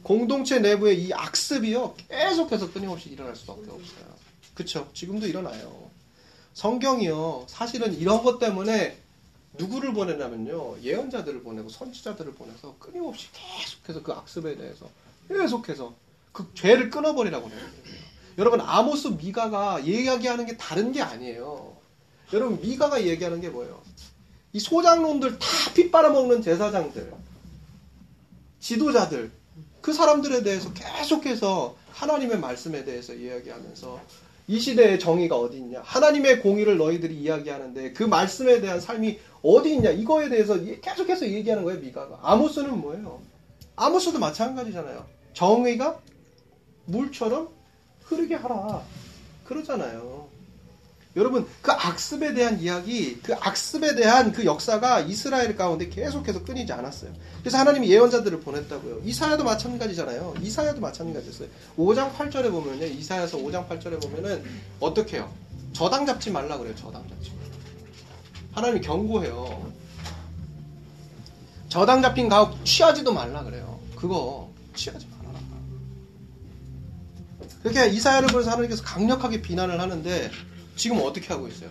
공동체 내부의 이 악습이요 계속해서 끊임없이 일어날 수밖에 없어요. 그쵸? 지금도 일어나요. 성경이요 사실은 이런 것 때문에 누구를 보내냐면요 예언자들을 보내고 선지자들을 보내서 끊임없이 계속해서 그 악습에 대해서 계속해서 그 죄를 끊어버리라고 해요. 여러분 아모스 미가가 이야기하는 게 다른 게 아니에요. 여러분 미가가 얘기하는 게 뭐예요? 이 소장놈들 다피 빨아먹는 제사장들, 지도자들 그 사람들에 대해서 계속해서 하나님의 말씀에 대해서 이야기하면서 이 시대의 정의가 어디 있냐? 하나님의 공의를 너희들이 이야기하는데 그 말씀에 대한 삶이 어디 있냐? 이거에 대해서 계속해서 얘기하는 거예요, 미가가. 아모스는 뭐예요? 아모스도 마찬가지잖아요. 정의가 물처럼 흐르게 하라. 그러잖아요. 여러분, 그 악습에 대한 이야기, 그 악습에 대한 그 역사가 이스라엘 가운데 계속해서 끊이지 않았어요. 그래서 하나님이 예언자들을 보냈다고요. 이사야도 마찬가지잖아요. 이사야도 마찬가지였어요. 5장 8절에 보면요. 이사야서 5장 8절에 보면은 어떻게 해요? 저당 잡지 말라 그래요. 저당 잡지. 하나님이 경고해요. 저당 잡힌 가옥 취하지도 말라 그래요. 그거 취하지 말아라. 그렇게 이사야를 보면서 하나님께서 강력하게 비난을 하는데 지금 어떻게 하고 있어요?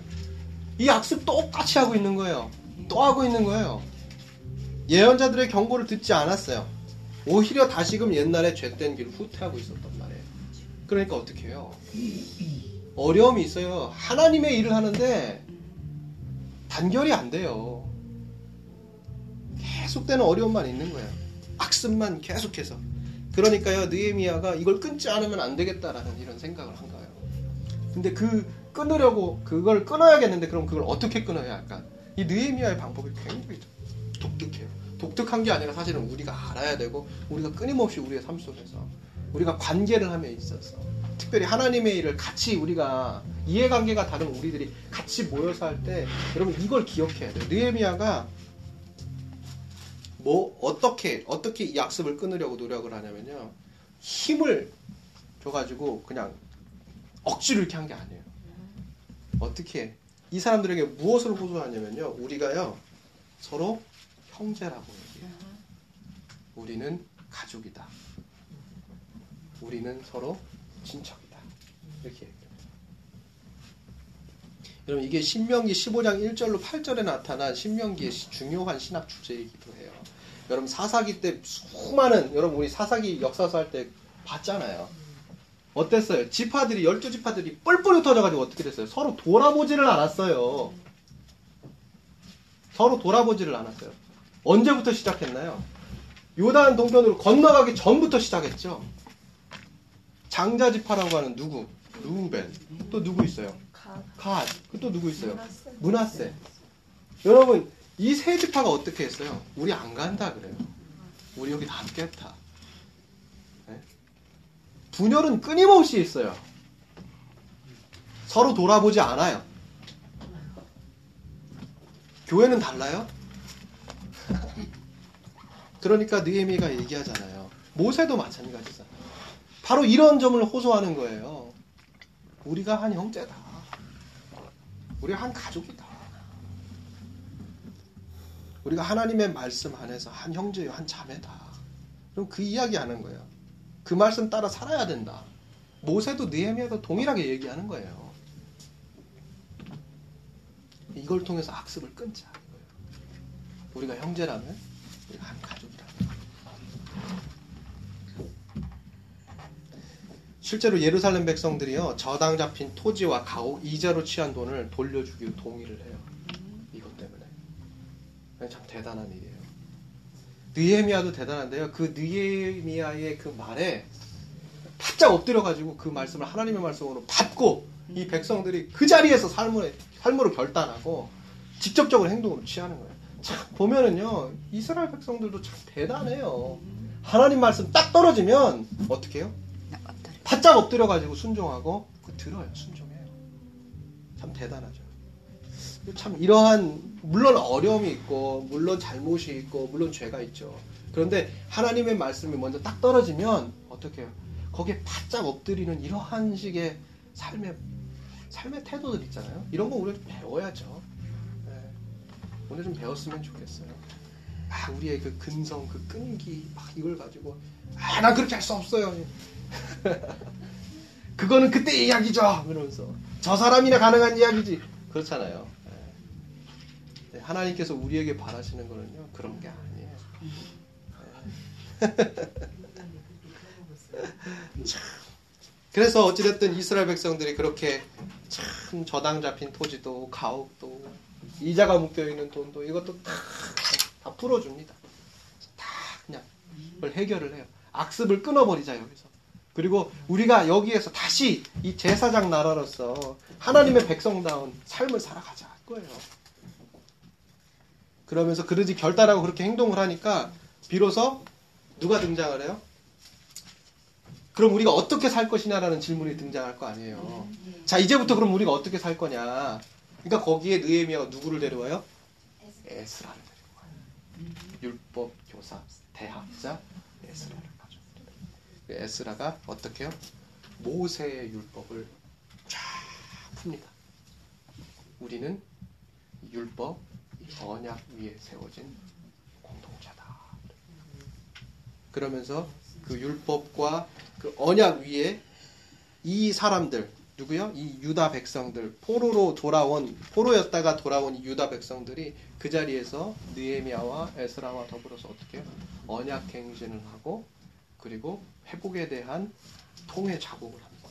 이 악습 똑같이 하고 있는 거예요. 또 하고 있는 거예요. 예언자들의 경고를 듣지 않았어요. 오히려 다시금 옛날에 죄된 길을 후퇴하고 있었단 말이에요. 그러니까 어떻게 해요? 어려움이 있어요. 하나님의 일을 하는데 단결이 안 돼요. 계속되는 어려움만 있는 거예요. 악습만 계속해서. 그러니까요, 느에미아가 이걸 끊지 않으면 안 되겠다라는 이런 생각을 한 거예요. 근데 그 끊으려고 그걸 끊어야겠는데 그럼 그걸 어떻게 끊어야 할까? 이 느에미아의 방법이 굉장히 독특해요. 독특한 게 아니라 사실은 우리가 알아야 되고 우리가 끊임없이 우리의 삶 속에서 우리가 관계를 함에 있어서 특별히 하나님의 일을 같이 우리가 이해관계가 다른 우리들이 같이 모여서 할 때 여러분 이걸 기억해야 돼요. 느에미아가 뭐 어떻게 어떻게 이 약습을 끊으려고 노력을 하냐면요 힘을 줘가지고 그냥 억지로 이렇게 한 게 아니에요. 어떻게 이 사람들에게 무엇을 호소하냐면요 우리가요 서로 형제라고 얘기해요. 우리는 가족이다. 우리는 서로 친척이다. 이렇게 얘기해요. 여러분 이게 신명기 15장 1절로 8절에 나타난 신명기의 시- 중요한 신학 주제이기도 해요. 여러분 사사기 때 수많은 여러분 우리 사사기 역사서 할 때 봤잖아요. 어땠어요? 지파들이 열두 지파들이 뿔뿔이 흩어져가지고 어떻게 됐어요? 서로 돌아보지를 않았어요. 서로 돌아보지를 않았어요. 언제부터 시작했나요? 요단 동편으로 건너가기 전부터 시작했죠. 장자 지파라고 하는 누구? 루벤. 또 누구 있어요? 갓. 또 누구 있어요? 문하세. 여러분 이 세 지파가 어떻게 했어요? 우리 안 간다 그래요. 우리 여기 남겠다. 네? 분열은 끊임없이 있어요. 서로 돌아보지 않아요. 교회는 달라요? (laughs) 그러니까 느헤미가 얘기하잖아요. 모세도 마찬가지잖아요. 바로 이런 점을 호소하는 거예요. 우리가 한 형제다. 우리가 한 가족이다. 우리가 하나님의 말씀 안에서 한 형제요, 한 자매다. 그럼 그 이야기 하는 거예요. 그 말씀 따라 살아야 된다. 모세도 느헤미야도 동일하게 얘기하는 거예요. 이걸 통해서 악습을 끊자. 우리가 형제라면 우리가 한 가족이라면. 실제로 예루살렘 백성들이요 저당 잡힌 토지와 가옥 이자로 취한 돈을 돌려주기로 동의를 해요. 이것 때문에 참 대단한 일이에요. 느헤미야도 대단한데요. 그 느헤미야의 그 말에 바짝 엎드려가지고 그 말씀을 하나님의 말씀으로 받고 이 백성들이 그 자리에서 삶을 삶으로 결단하고 직접적으로 행동으로 취하는 거예요. 참 보면은요 이스라엘 백성들도 참 대단해요. 하나님 말씀 딱 떨어지면 어떻게 해요? 바짝 엎드려가지고 순종하고 그 들어요 순종해요 참 대단하죠 참 이러한 물론 어려움이 있고 물론 잘못이 있고 물론 죄가 있죠 그런데 하나님의 말씀이 먼저 딱 떨어지면 어떻게 해요 거기에 바짝 엎드리는 이러한 식의 삶의 삶의 태도들 있잖아요 이런 거 우리가 좀 배워야죠 네. 오늘 좀 배웠으면 좋겠어요 아 우리의 그 근성 그 끈기 막 이걸 가지고 아 난 그렇게 할 수 없어요 (laughs) 그거는 그때 이야기죠. 그러면서 저 사람이나 가능한 이야기지. 그렇잖아요. 하나님께서 우리에게 바라시는 거는요 그런 게 아니에요. 네. (laughs) 참. 그래서 어찌됐든 이스라엘 백성들이 그렇게 참 저당 잡힌 토지도 가옥도 이자가 묶여 있는 돈도 이것도 다, 다 풀어줍니다. 다 그냥 그걸 해결을 해요. 악습을 끊어버리자 여기서. 그리고 우리가 여기에서 다시 이 제사장 나라로서 하나님의 백성다운 삶을 살아가자 할 거예요. 그러면서 그러지 결단하고 그렇게 행동을 하니까 비로소 누가 등장을 해요? 그럼 우리가 어떻게 살 것이냐라는 질문이 등장할 거 아니에요. 자, 이제부터 그럼 우리가 어떻게 살 거냐? 그러니까 거기에 느헤미야가 누구를 데려와요? 에스라를 데려와요. 율법 교사 대학자 에스라를 가져옵니다. 그 에스라가 어떻게 해요? 모세의 율법을 쫙 풉니다. 우리는 율법 이 언약 위에 세워진 공동체다. 그러면서 그 율법과 그 언약 위에 이 사람들 누구요? 이 유다 백성들 포로로 돌아온 포로였다가 돌아온 이 유다 백성들이 그 자리에서 느헤미야와 에스라와 더불어서 어떻게? 언약 행진을 하고 그리고 회복에 대한 통회 작업을 합니다.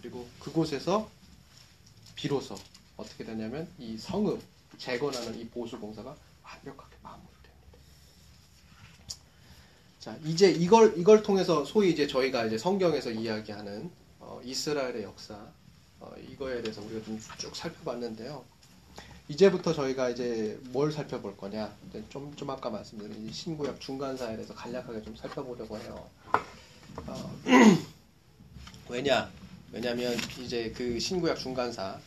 그리고 그곳에서 비로소 어떻게 되냐면 이 성읍 재건하는 이 보수 공사가 완벽하게 마무리됩니다. 자, 이제 이걸 이걸 통해서 소위 이제 저희가 이제 성경에서 이야기하는 어, 이스라엘의 역사 어, 이거에 대해서 우리가 좀 쭉 살펴봤는데요. 이제부터 저희가 이제 뭘 살펴볼 거냐? 좀, 좀 아까 말씀드린 이 신구약 중간사에 대해서 간략하게 좀 살펴보려고 해요. 어, (clears throat) 왜냐? 왜냐면 이제 그 신구약 중간사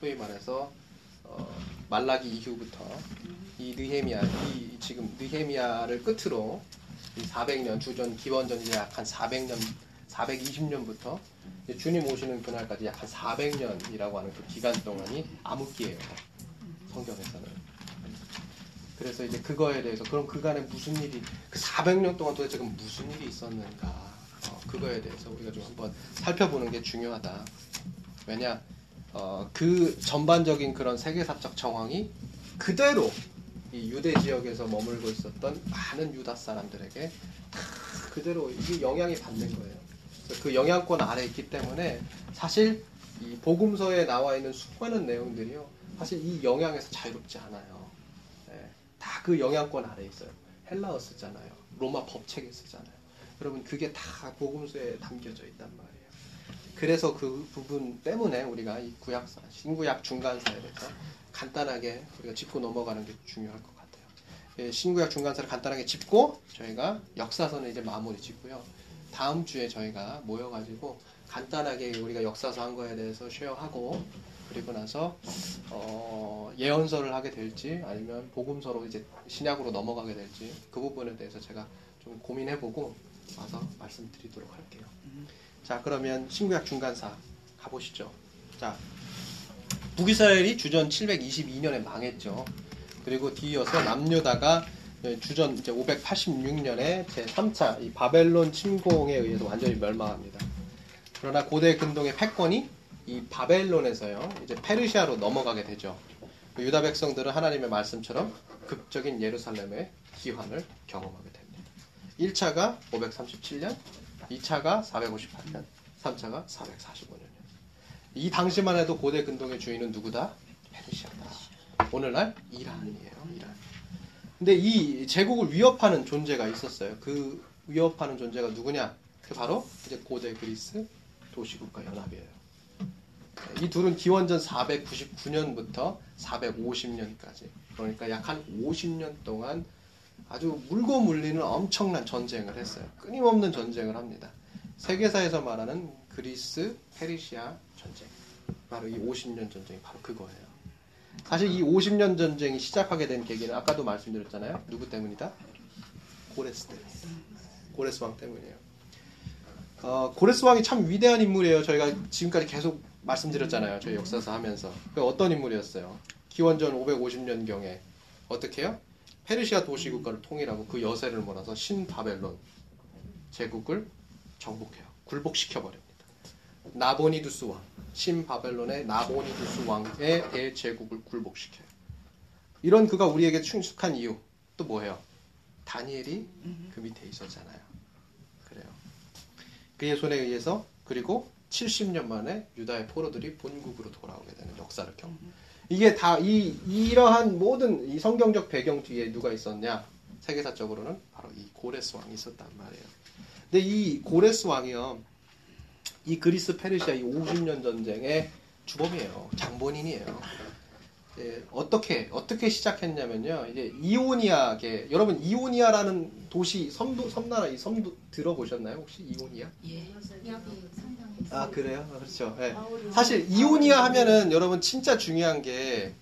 소위 말해서 어, 말라기 이후부터 이 느헤미야, 이 지금 느헤미야를 끝으로 이 400년 주전 기원전 이제 약 한 400년, 420년부터 주님 오시는 그날까지 약 한 400년이라고 하는 그 기간 동안이 암흑기예요. 성경에서는. 그래서 이제 그거에 대해서 그럼 그간에 무슨 일이 그 400년 동안 도대체 그 무슨 일이 있었는가 어, 그거에 대해서 우리가 좀 한번 살펴보는 게 중요하다. 왜냐 어, 그 전반적인 그런 세계사적 정황이 그대로 이 유대 지역에서 머물고 있었던 많은 유다 사람들에게 다 그대로 이게 영향이 받는 거예요. 그 영향권 아래 있기 때문에 사실 이 복음서에 나와 있는 수많은 내용들이요. 사실 이 영향에서 자유롭지 않아요. 다그 영향권 아래 있어요. 헬라어 쓰잖아요. 로마 법책에 쓰잖아요. 여러분 그게 다 복음서에 담겨져 있단 말이에요. 그래서 그 부분 때문에 우리가 이 구약사, 신구약 중간사에 대해서 간단하게 우리가 짚고 넘어가는 게 중요할 것 같아요. 예, 신구약 중간사를 간단하게 짚고 저희가 역사서는 이제 마무리 짓고요. 다음 주에 저희가 모여가지고 간단하게 우리가 역사서 한 거에 대해서 쉐어하고 그리고 나서 어, 예언서를 하게 될지 아니면 복음서로 이제 신약으로 넘어가게 될지 그 부분에 대해서 제가 좀 고민해보고 와서 말씀드리도록 할게요. 자 그러면 신구약 중간사 가보시죠. 자 북이스라엘이 주전 722년에 망했죠. 그리고 뒤이어서 남유다가 주전 이제 586년에 제 3차 이 바벨론 침공에 의해서 완전히 멸망합니다. 그러나 고대 근동의 패권이 이 바벨론에서요 이제 페르시아로 넘어가게 되죠. 유다 백성들은 하나님의 말씀처럼 극적인 예루살렘의 기환을 경험하게 됩니다. 1차가 537년, 2차가 458년, 3차가 445년이에요. 이 당시만 해도 고대 근동의 주인은 누구다? 페르시아다. 오늘날 이란이에요. 이란. 근데 이 제국을 위협하는 존재가 있었어요. 그 위협하는 존재가 누구냐? 그 바로 이제 고대 그리스 도시국가 연합이에요. 이 둘은 기원전 499년부터 450년까지 그러니까 약 한 50년 동안 아주 물고 물리는 엄청난 전쟁을 했어요. 끊임없는 전쟁을 합니다. 세계사에서 말하는 그리스 페르시아 전쟁. 바로 이 50년 전쟁이 바로 그거예요. 사실 이 50년 전쟁이 시작하게 된 계기는 아까도 말씀드렸잖아요. 누구 때문이다? 고레스 때문이다. 고레스 왕 때문이에요. 어, 고레스 왕이 참 위대한 인물이에요. 저희가 지금까지 계속 말씀드렸잖아요. 저희 역사서 하면서. 그 어떤 인물이었어요? 기원전 550년경에 어떻게 해요? 페르시아 도시 국가를 통일하고 그 여세를 몰아서 신바벨론 제국을 정복해요. 굴복시켜 버립니다. 나보니두스 왕, 신바벨론의 나보니두스 왕의 대제국을 굴복시켜요. 이런 그가 우리에게 충숙한 이유 또 뭐예요? 다니엘이 그 밑에 있었잖아요. 그래요. 그의 손에 의해서 그리고 70년 만에 유다의 포로들이 본국으로 돌아오게 되는 역사를 겪. 이게 다 이 이러한 모든 이 성경적 배경 뒤에 누가 있었냐? 세계사적으로는 바로 이 고레스 왕이 있었단 말이에요. 근데 이 고레스 왕이요, 이 그리스 페르시아 이 50년 전쟁의 주범이에요. 장본인이에요. 예, 어떻게 어떻게 시작했냐면요. 이제 이오니아계 여러분 이오니아라는 도시 섬도 섬나라 이 섬도 들어보셨나요? 혹시 이오니아? 예. 아 그래요? 아, 그렇죠. 예. 사실 이오니아 하면은 여러분 진짜 중요한 게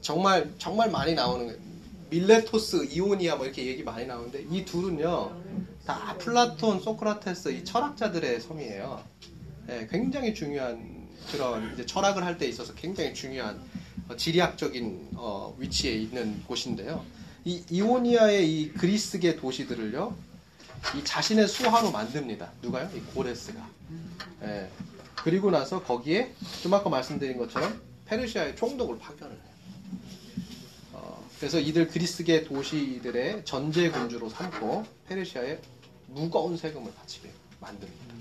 정말 정말 많이 나오는 거예요. 밀레토스, 이오니아 뭐 이렇게 얘기 많이 나오는데 이 둘은요 다 플라톤, 소크라테스 이 철학자들의 섬이에요. 예, 굉장히 중요한 그런 이제 철학을 할 때 있어서 굉장히 중요한 어, 지리학적인 어, 위치에 있는 곳인데요. 이 이오니아의 이 그리스계 도시들을요 이 자신의 수하로 만듭니다. 누가요? 이 고레스가. 예. 그리고 나서 거기에 좀 아까 말씀드린 것처럼 페르시아의 총독을 파견을 해요. 어, 그래서 이들 그리스계 도시들의 전제 군주로 삼고 페르시아에 무거운 세금을 바치게 만듭니다.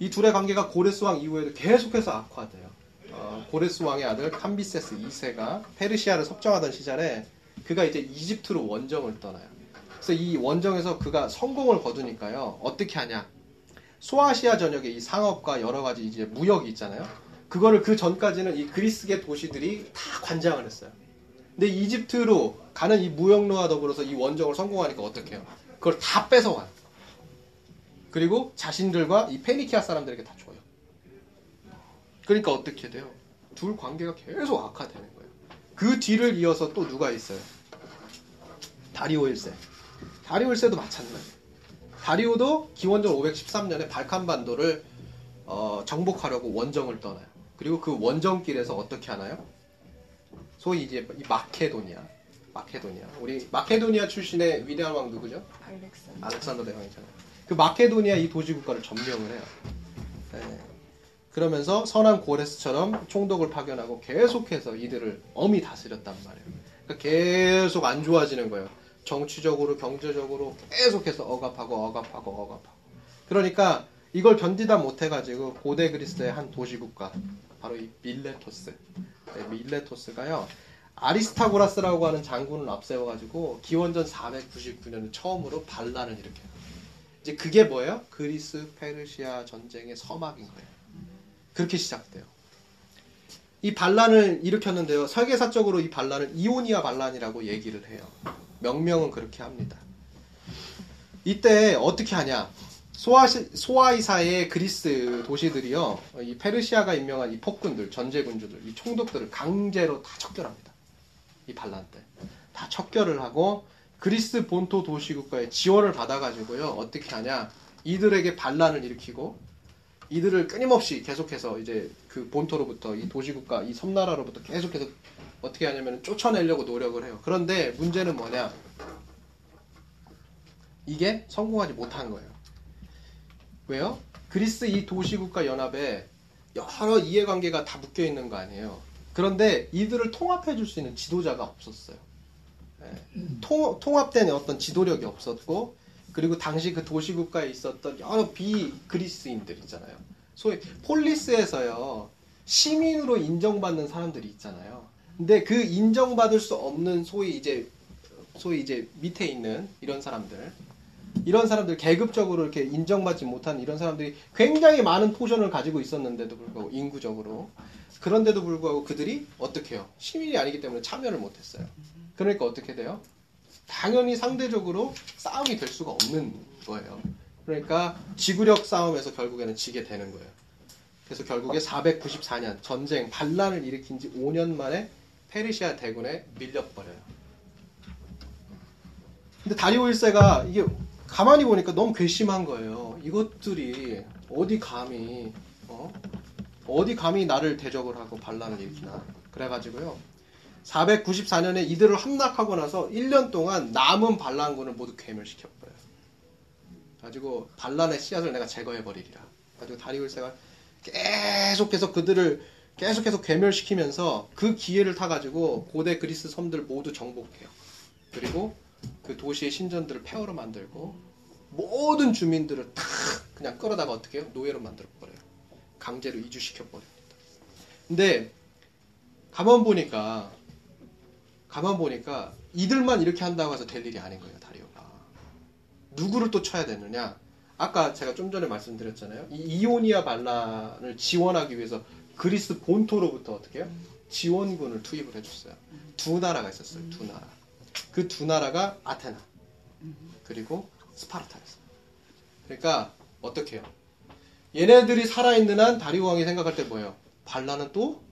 이 둘의 관계가 고레스 왕 이후에도 계속해서 악화돼요. 어, 고레스 왕의 아들 캄비세스 2세가 페르시아를 섭정하던 시절에 그가 이제 이집트로 원정을 떠나요. 그래서 이 원정에서 그가 성공을 거두니까요. 어떻게 하냐? 소아시아 전역에 이 상업과 여러 가지 이제 무역이 있잖아요. 그거를 그 전까지는 이 그리스계 도시들이 다 관장을 했어요. 근데 이집트로 가는 이 무역로와 더불어서 이 원정을 성공하니까 어떻게 해요? 그걸 다 뺏어와요. 그리고 자신들과 이 페니키아 사람들에게 다 줘요. 그러니까 어떻게 돼요? 둘 관계가 계속 악화되는 거예요. 그 뒤를 이어서 또 누가 있어요? 다리오 1세. 다리오 1세도 마찬가지예요. 다리오도 기원전 513년에 발칸반도를 어, 정복하려고 원정을 떠나요. 그리고 그 원정길에서 어떻게 하나요? 소위 이제 이 마케도니아, 마케도니아. 우리 마케도니아 출신의 위대한 왕 누구죠? 알렉산더. 알렉산더 대왕이잖아요. 그 마케도니아 이 도시 국가를 점령을 해요. 네. 그러면서 선한 고레스처럼 총독을 파견하고 계속해서 이들을 엄히 다스렸단 말이에요. 그러니까 계속 안 좋아지는 거예요. 정치적으로, 경제적으로 계속해서 억압하고 억압하고 억압하고. 그러니까 이걸 견디다 못해가지고 고대 그리스의 한 도시국가 바로 이 밀레토스, 네, 밀레토스가요. 아리스타고라스라고 하는 장군을 앞세워가지고 기원전 499년에 처음으로 반란을 일으켜요. 이제 그게 뭐예요? 그리스 페르시아 전쟁의 서막인 거예요. 그렇게 시작돼요. 이 반란을 일으켰는데요. 설계사적으로 이 반란을 이오니아 반란이라고 얘기를 해요. 명명은 그렇게 합니다. 이때 어떻게 하냐? 소아시, 소아 이사의 그리스 도시들이요. 이 페르시아가 임명한 이 폭군들, 전제군주들, 이 총독들을 강제로 다 척결합니다. 이 반란 때. 다 척결을 하고 그리스 본토 도시국가의 지원을 받아가지고요. 어떻게 하냐? 이들에게 반란을 일으키고 이들을 끊임없이 계속해서 이제 그 본토로부터 이 도시국가, 이 섬나라로부터 계속해서 어떻게 하냐면 쫓아내려고 노력을 해요. 그런데 문제는 뭐냐? 이게 성공하지 못한 거예요. 왜요? 그리스 이 도시국가 연합에 여러 이해관계가 다 묶여 있는 거 아니에요. 그런데 이들을 통합해 줄 수 있는 지도자가 없었어요. 예. 통, 통합된 어떤 지도력이 없었고, 그리고 당시 그 도시국가에 있었던 여러 비그리스인들 있잖아요. 소위 폴리스에서요, 시민으로 인정받는 사람들이 있잖아요. 근데 그 인정받을 수 없는 소위 이제, 소위 이제 밑에 있는 이런 사람들, 이런 사람들 계급적으로 이렇게 인정받지 못한 이런 사람들이 굉장히 많은 포션을 가지고 있었는데도 불구하고 인구적으로 그런데도 불구하고 그들이 어떻게 해요? 시민이 아니기 때문에 참여를 못했어요. 그러니까 어떻게 돼요? 당연히 상대적으로 싸움이 될 수가 없는 거예요. 그러니까 지구력 싸움에서 결국에는 지게 되는 거예요. 그래서 결국에 494년 전쟁 반란을 일으킨 지 5년 만에 페르시아 대군에 밀려버려요. 근데 다리오 1세가 이게 가만히 보니까 너무 괘씸한 거예요. 이것들이 어디 감히 어? 어디 감히 나를 대적을 하고 반란을 일으키나. 그래가지고요. 494년에 이들을 함락하고 나서 1년 동안 남은 반란군을 모두 괴멸시켜버려요. 가지고 반란의 씨앗을 내가 제거해버리리라. 가지고 다리울세가 계속해서 그들을 계속해서 괴멸시키면서 그 기회를 타가지고 고대 그리스 섬들 모두 정복해요. 그리고 그 도시의 신전들을 폐허로 만들고 모든 주민들을 다 그냥 끌어다가 어떻게 해요? 노예로 만들어버려요. 강제로 이주시켜버립니다. 근데 가만 보니까 가만 보니까 이들만 이렇게 한다고 해서 될 일이 아닌 거예요, 다리오가. 누구를 또 쳐야 되느냐? 아까 제가 좀 전에 말씀드렸잖아요. 이 이오니아 반란을 지원하기 위해서 그리스 본토로부터 어떻게 해요? 지원군을 투입을 해줬어요. 두 나라가 있었어요. 두 나라. 그 두 나라가 아테나 그리고 스파르타였어요. 그러니까 어떻게 해요? 얘네들이 살아있는 한 다리오 왕이 생각할 때 뭐예요? 반란은 또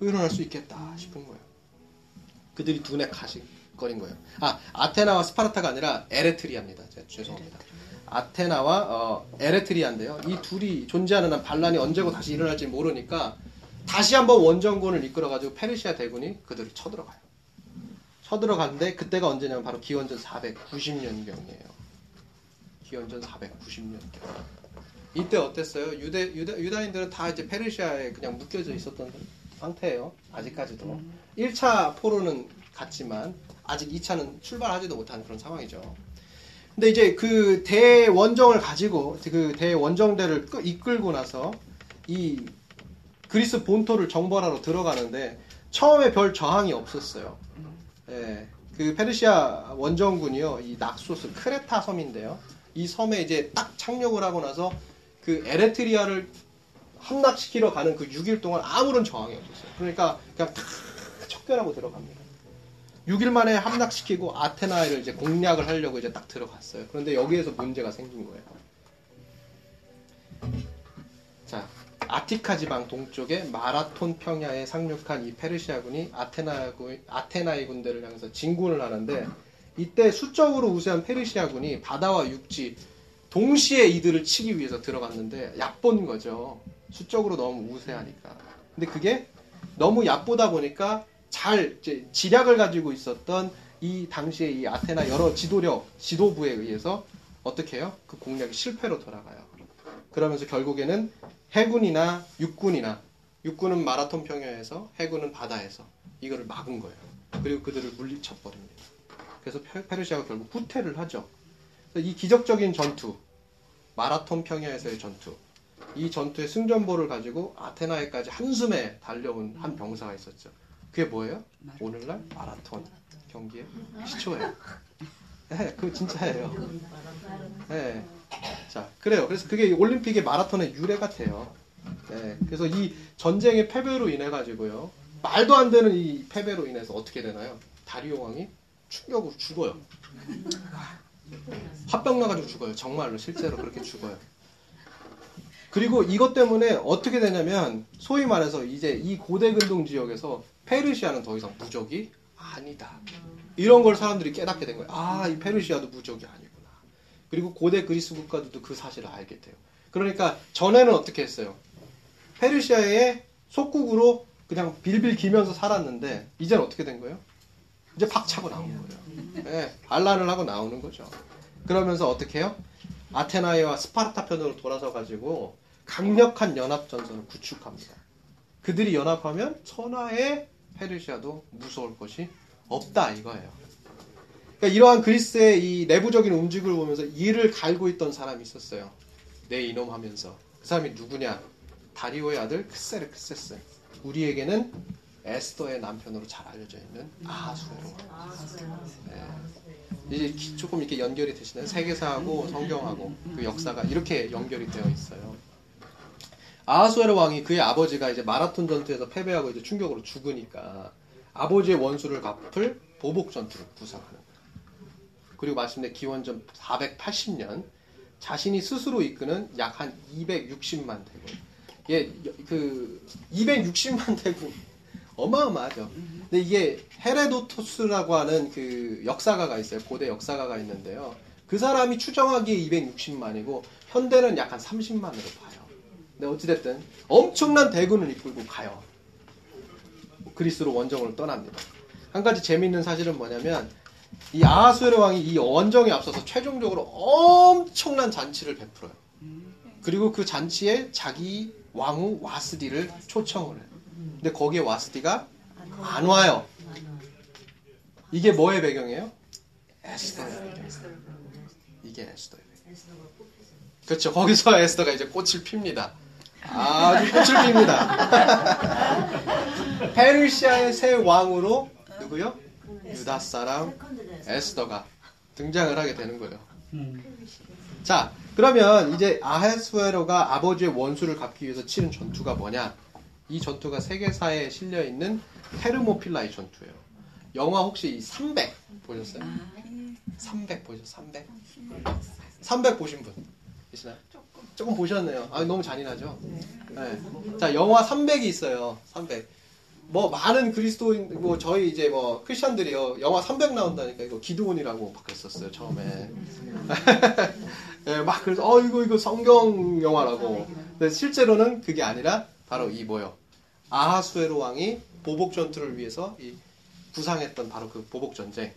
일어날 수 있겠다 싶은 거예요. 그들이 눈에 가시거린 거예요. 아 아테나와 스파르타가 아니라 에레트리아입니다. 죄송합니다. 아테나와 어, 에레트리아인데요. 이 둘이 존재하는 한 반란이 언제고 다시 일어날지 모르니까 다시 한번 원정군을 이끌어가지고 페르시아 대군이 그들을 쳐들어가요. 쳐들어가는데 그때가 언제냐면 바로 기원전 490년경이에요. 기원전 490년경. 이때 어땠어요? 유대, 유대 유다인들은 다 이제 페르시아에 그냥 묶여져 있었던 상태예요. 아직까지도. 1차 포로는 갔지만 아직 2차는 출발하지도 못한 그런 상황이죠. 근데 이제 그 대원정을 가지고 그 대원정대를 끄- 이끌고 나서 이 그리스 본토를 정벌하러 들어가는데 처음에 별 저항이 없었어요. 예, 그 페르시아 원정군이요, 이 낙소스 크레타 섬인데요. 이 섬에 이제 딱 착륙을 하고 나서 그 에레트리아를 함락시키러 가는 그 6일 동안 아무런 저항이 없었어요. 그러니까 그냥 탁 척결하고 들어갑니다. 6일 만에 함락시키고 아테나를 이제 공략을 하려고 이제 딱 들어갔어요. 그런데 여기에서 문제가 생긴 거예요. 자, 아티카 지방 동쪽에 마라톤 평야에 상륙한 이 페르시아군이 아테나군, 아테나의 군대를 향해서 진군을 하는데 이때 수적으로 우세한 페르시아군이 바다와 육지 동시에 이들을 치기 위해서 들어갔는데 얕본 거죠. 수적으로 너무 우세하니까. 근데 그게 너무 얕보다 보니까 잘 지략을 가지고 있었던 이 당시에 이 아테나 여러 지도력 지도부에 의해서 어떻게 해요? 그 공략이 실패로 돌아가요. 그러면서 결국에는 해군이나 육군이나 육군은 마라톤 평야에서 해군은 바다에서 이거를 막은 거예요. 그리고 그들을 물리쳐 버립니다. 그래서 페- 페르시아가 결국 후퇴를 하죠. 이 기적적인 전투, 마라톤 평야에서의 전투, 이 전투의 승전보를 가지고 아테나에까지 한숨에 달려온 한 병사가 있었죠. 그게 뭐예요? 오늘날 마라톤 경기의 시초예요. 네, 그거 진짜예요. 네. 자, 그래요. 그래서 그게 올림픽의 마라톤의 유래 같아요. 네. 그래서 이 전쟁의 패배로 인해 가지고요. 말도 안 되는 이 패배로 인해서 어떻게 되나요? 다리오 왕이 충격으로 죽어요. 화병 나가지고 죽어요. 정말로 실제로 그렇게 죽어요. 그리고 이것 때문에 어떻게 되냐면 소위 말해서 이제 이 고대 근동 지역에서 페르시아는 더 이상 무적이 아니다. 이런 걸 사람들이 깨닫게 된 거예요. 아, 이 페르시아도 무적이 아니구나. 그리고 고대 그리스 국가들도 그 사실을 알게 돼요. 그러니까 전에는 어떻게 했어요? 페르시아의 속국으로 그냥 빌빌 기면서 살았는데 이제는 어떻게 된 거예요? 이제 팍 차고 나온 거예요. 예, 반란을 하고 나오는 거죠. 그러면서 어떻게 해요? 아테나이와 스파르타 편으로 돌아서 가지고 강력한 연합 전선을 구축합니다. 그들이 연합하면 천하의 페르시아도 무서울 것이 없다 이거예요. 그러니까 이러한 그리스의 이 내부적인 움직임을 보면서 이를 갈고 있던 사람이 있었어요. 내 이놈 하면서 그 사람이 누구냐? 다리오의 아들 크세르크세스. 우리에게는 에스더의 남편으로 잘 알려져 있는 아하수에로. 네. 이제 기- 조금 이렇게 연결이 되시나요? 세계사하고 성경하고 그 역사가 이렇게 연결이 되어 있어요. 아하수에로 왕이 그의 아버지가 이제 마라톤 전투에서 패배하고 이제 충격으로 죽으니까 아버지의 원수를 갚을 보복 전투를 구상하는 거예요. 그리고 마침내 기원전 480년 자신이 스스로 이끄는 약 한 260만 대군. 예, 그 260만 대군 어마어마하죠. 근데 이게 헤레도토스라고 하는 그 역사가가 있어요. 고대 역사가가 있는데요. 그 사람이 추정하기에 260만이고 현대는 약 한 30만으로 봐요. 근데 어찌됐든 엄청난 대군을 이끌고 가요. 그리스로 원정을 떠납니다. 한 가지 재미있는 사실은 뭐냐면 이 아하수에르 왕이 이 원정에 앞서서 최종적으로 엄청난 잔치를 베풀어요. 그리고 그 잔치에 자기 왕후 와스디를 초청을 해요. 근데 거기에 와스디가 안 와요. 이게 뭐의 배경이에요? 에스더의 배경. 이게 에스더의 배경. 그렇죠. 거기서 에스더가 이제 꽃을 핍니다. 아주 꽃을 핍니다. (laughs) 페르시아의 새 왕으로 누구요? 유다 사람 에스더가 등장을 하게 되는 거예요. 음. 자, 그러면 이제 아하스웨로가 아버지의 원수를 갚기 위해서 치른 전투가 뭐냐? 이 전투가 세계사에 실려 있는 테르모필라의 전투예요. 영화 혹시 이 300 보셨어요? 300 보셨어요? 300? 300 보신 분 계시나요? 조금 보셨네요. 아, 너무 잔인하죠? 네. 자, 영화 300이 있어요. 300. 뭐 많은 그리스도인 뭐 저희 이제 뭐 크리스천들이요. 영화 300 나온다니까 이거 기도원이라고 바뀌었었어요, 처음에. 예, (laughs) 막 그래서 어 이거 이거 성경 영화라고. 근데 실제로는 그게 아니라 바로 이 뭐요? 아하수에로 왕이 보복 전투를 위해서 이 구상했던 바로 그 보복 전쟁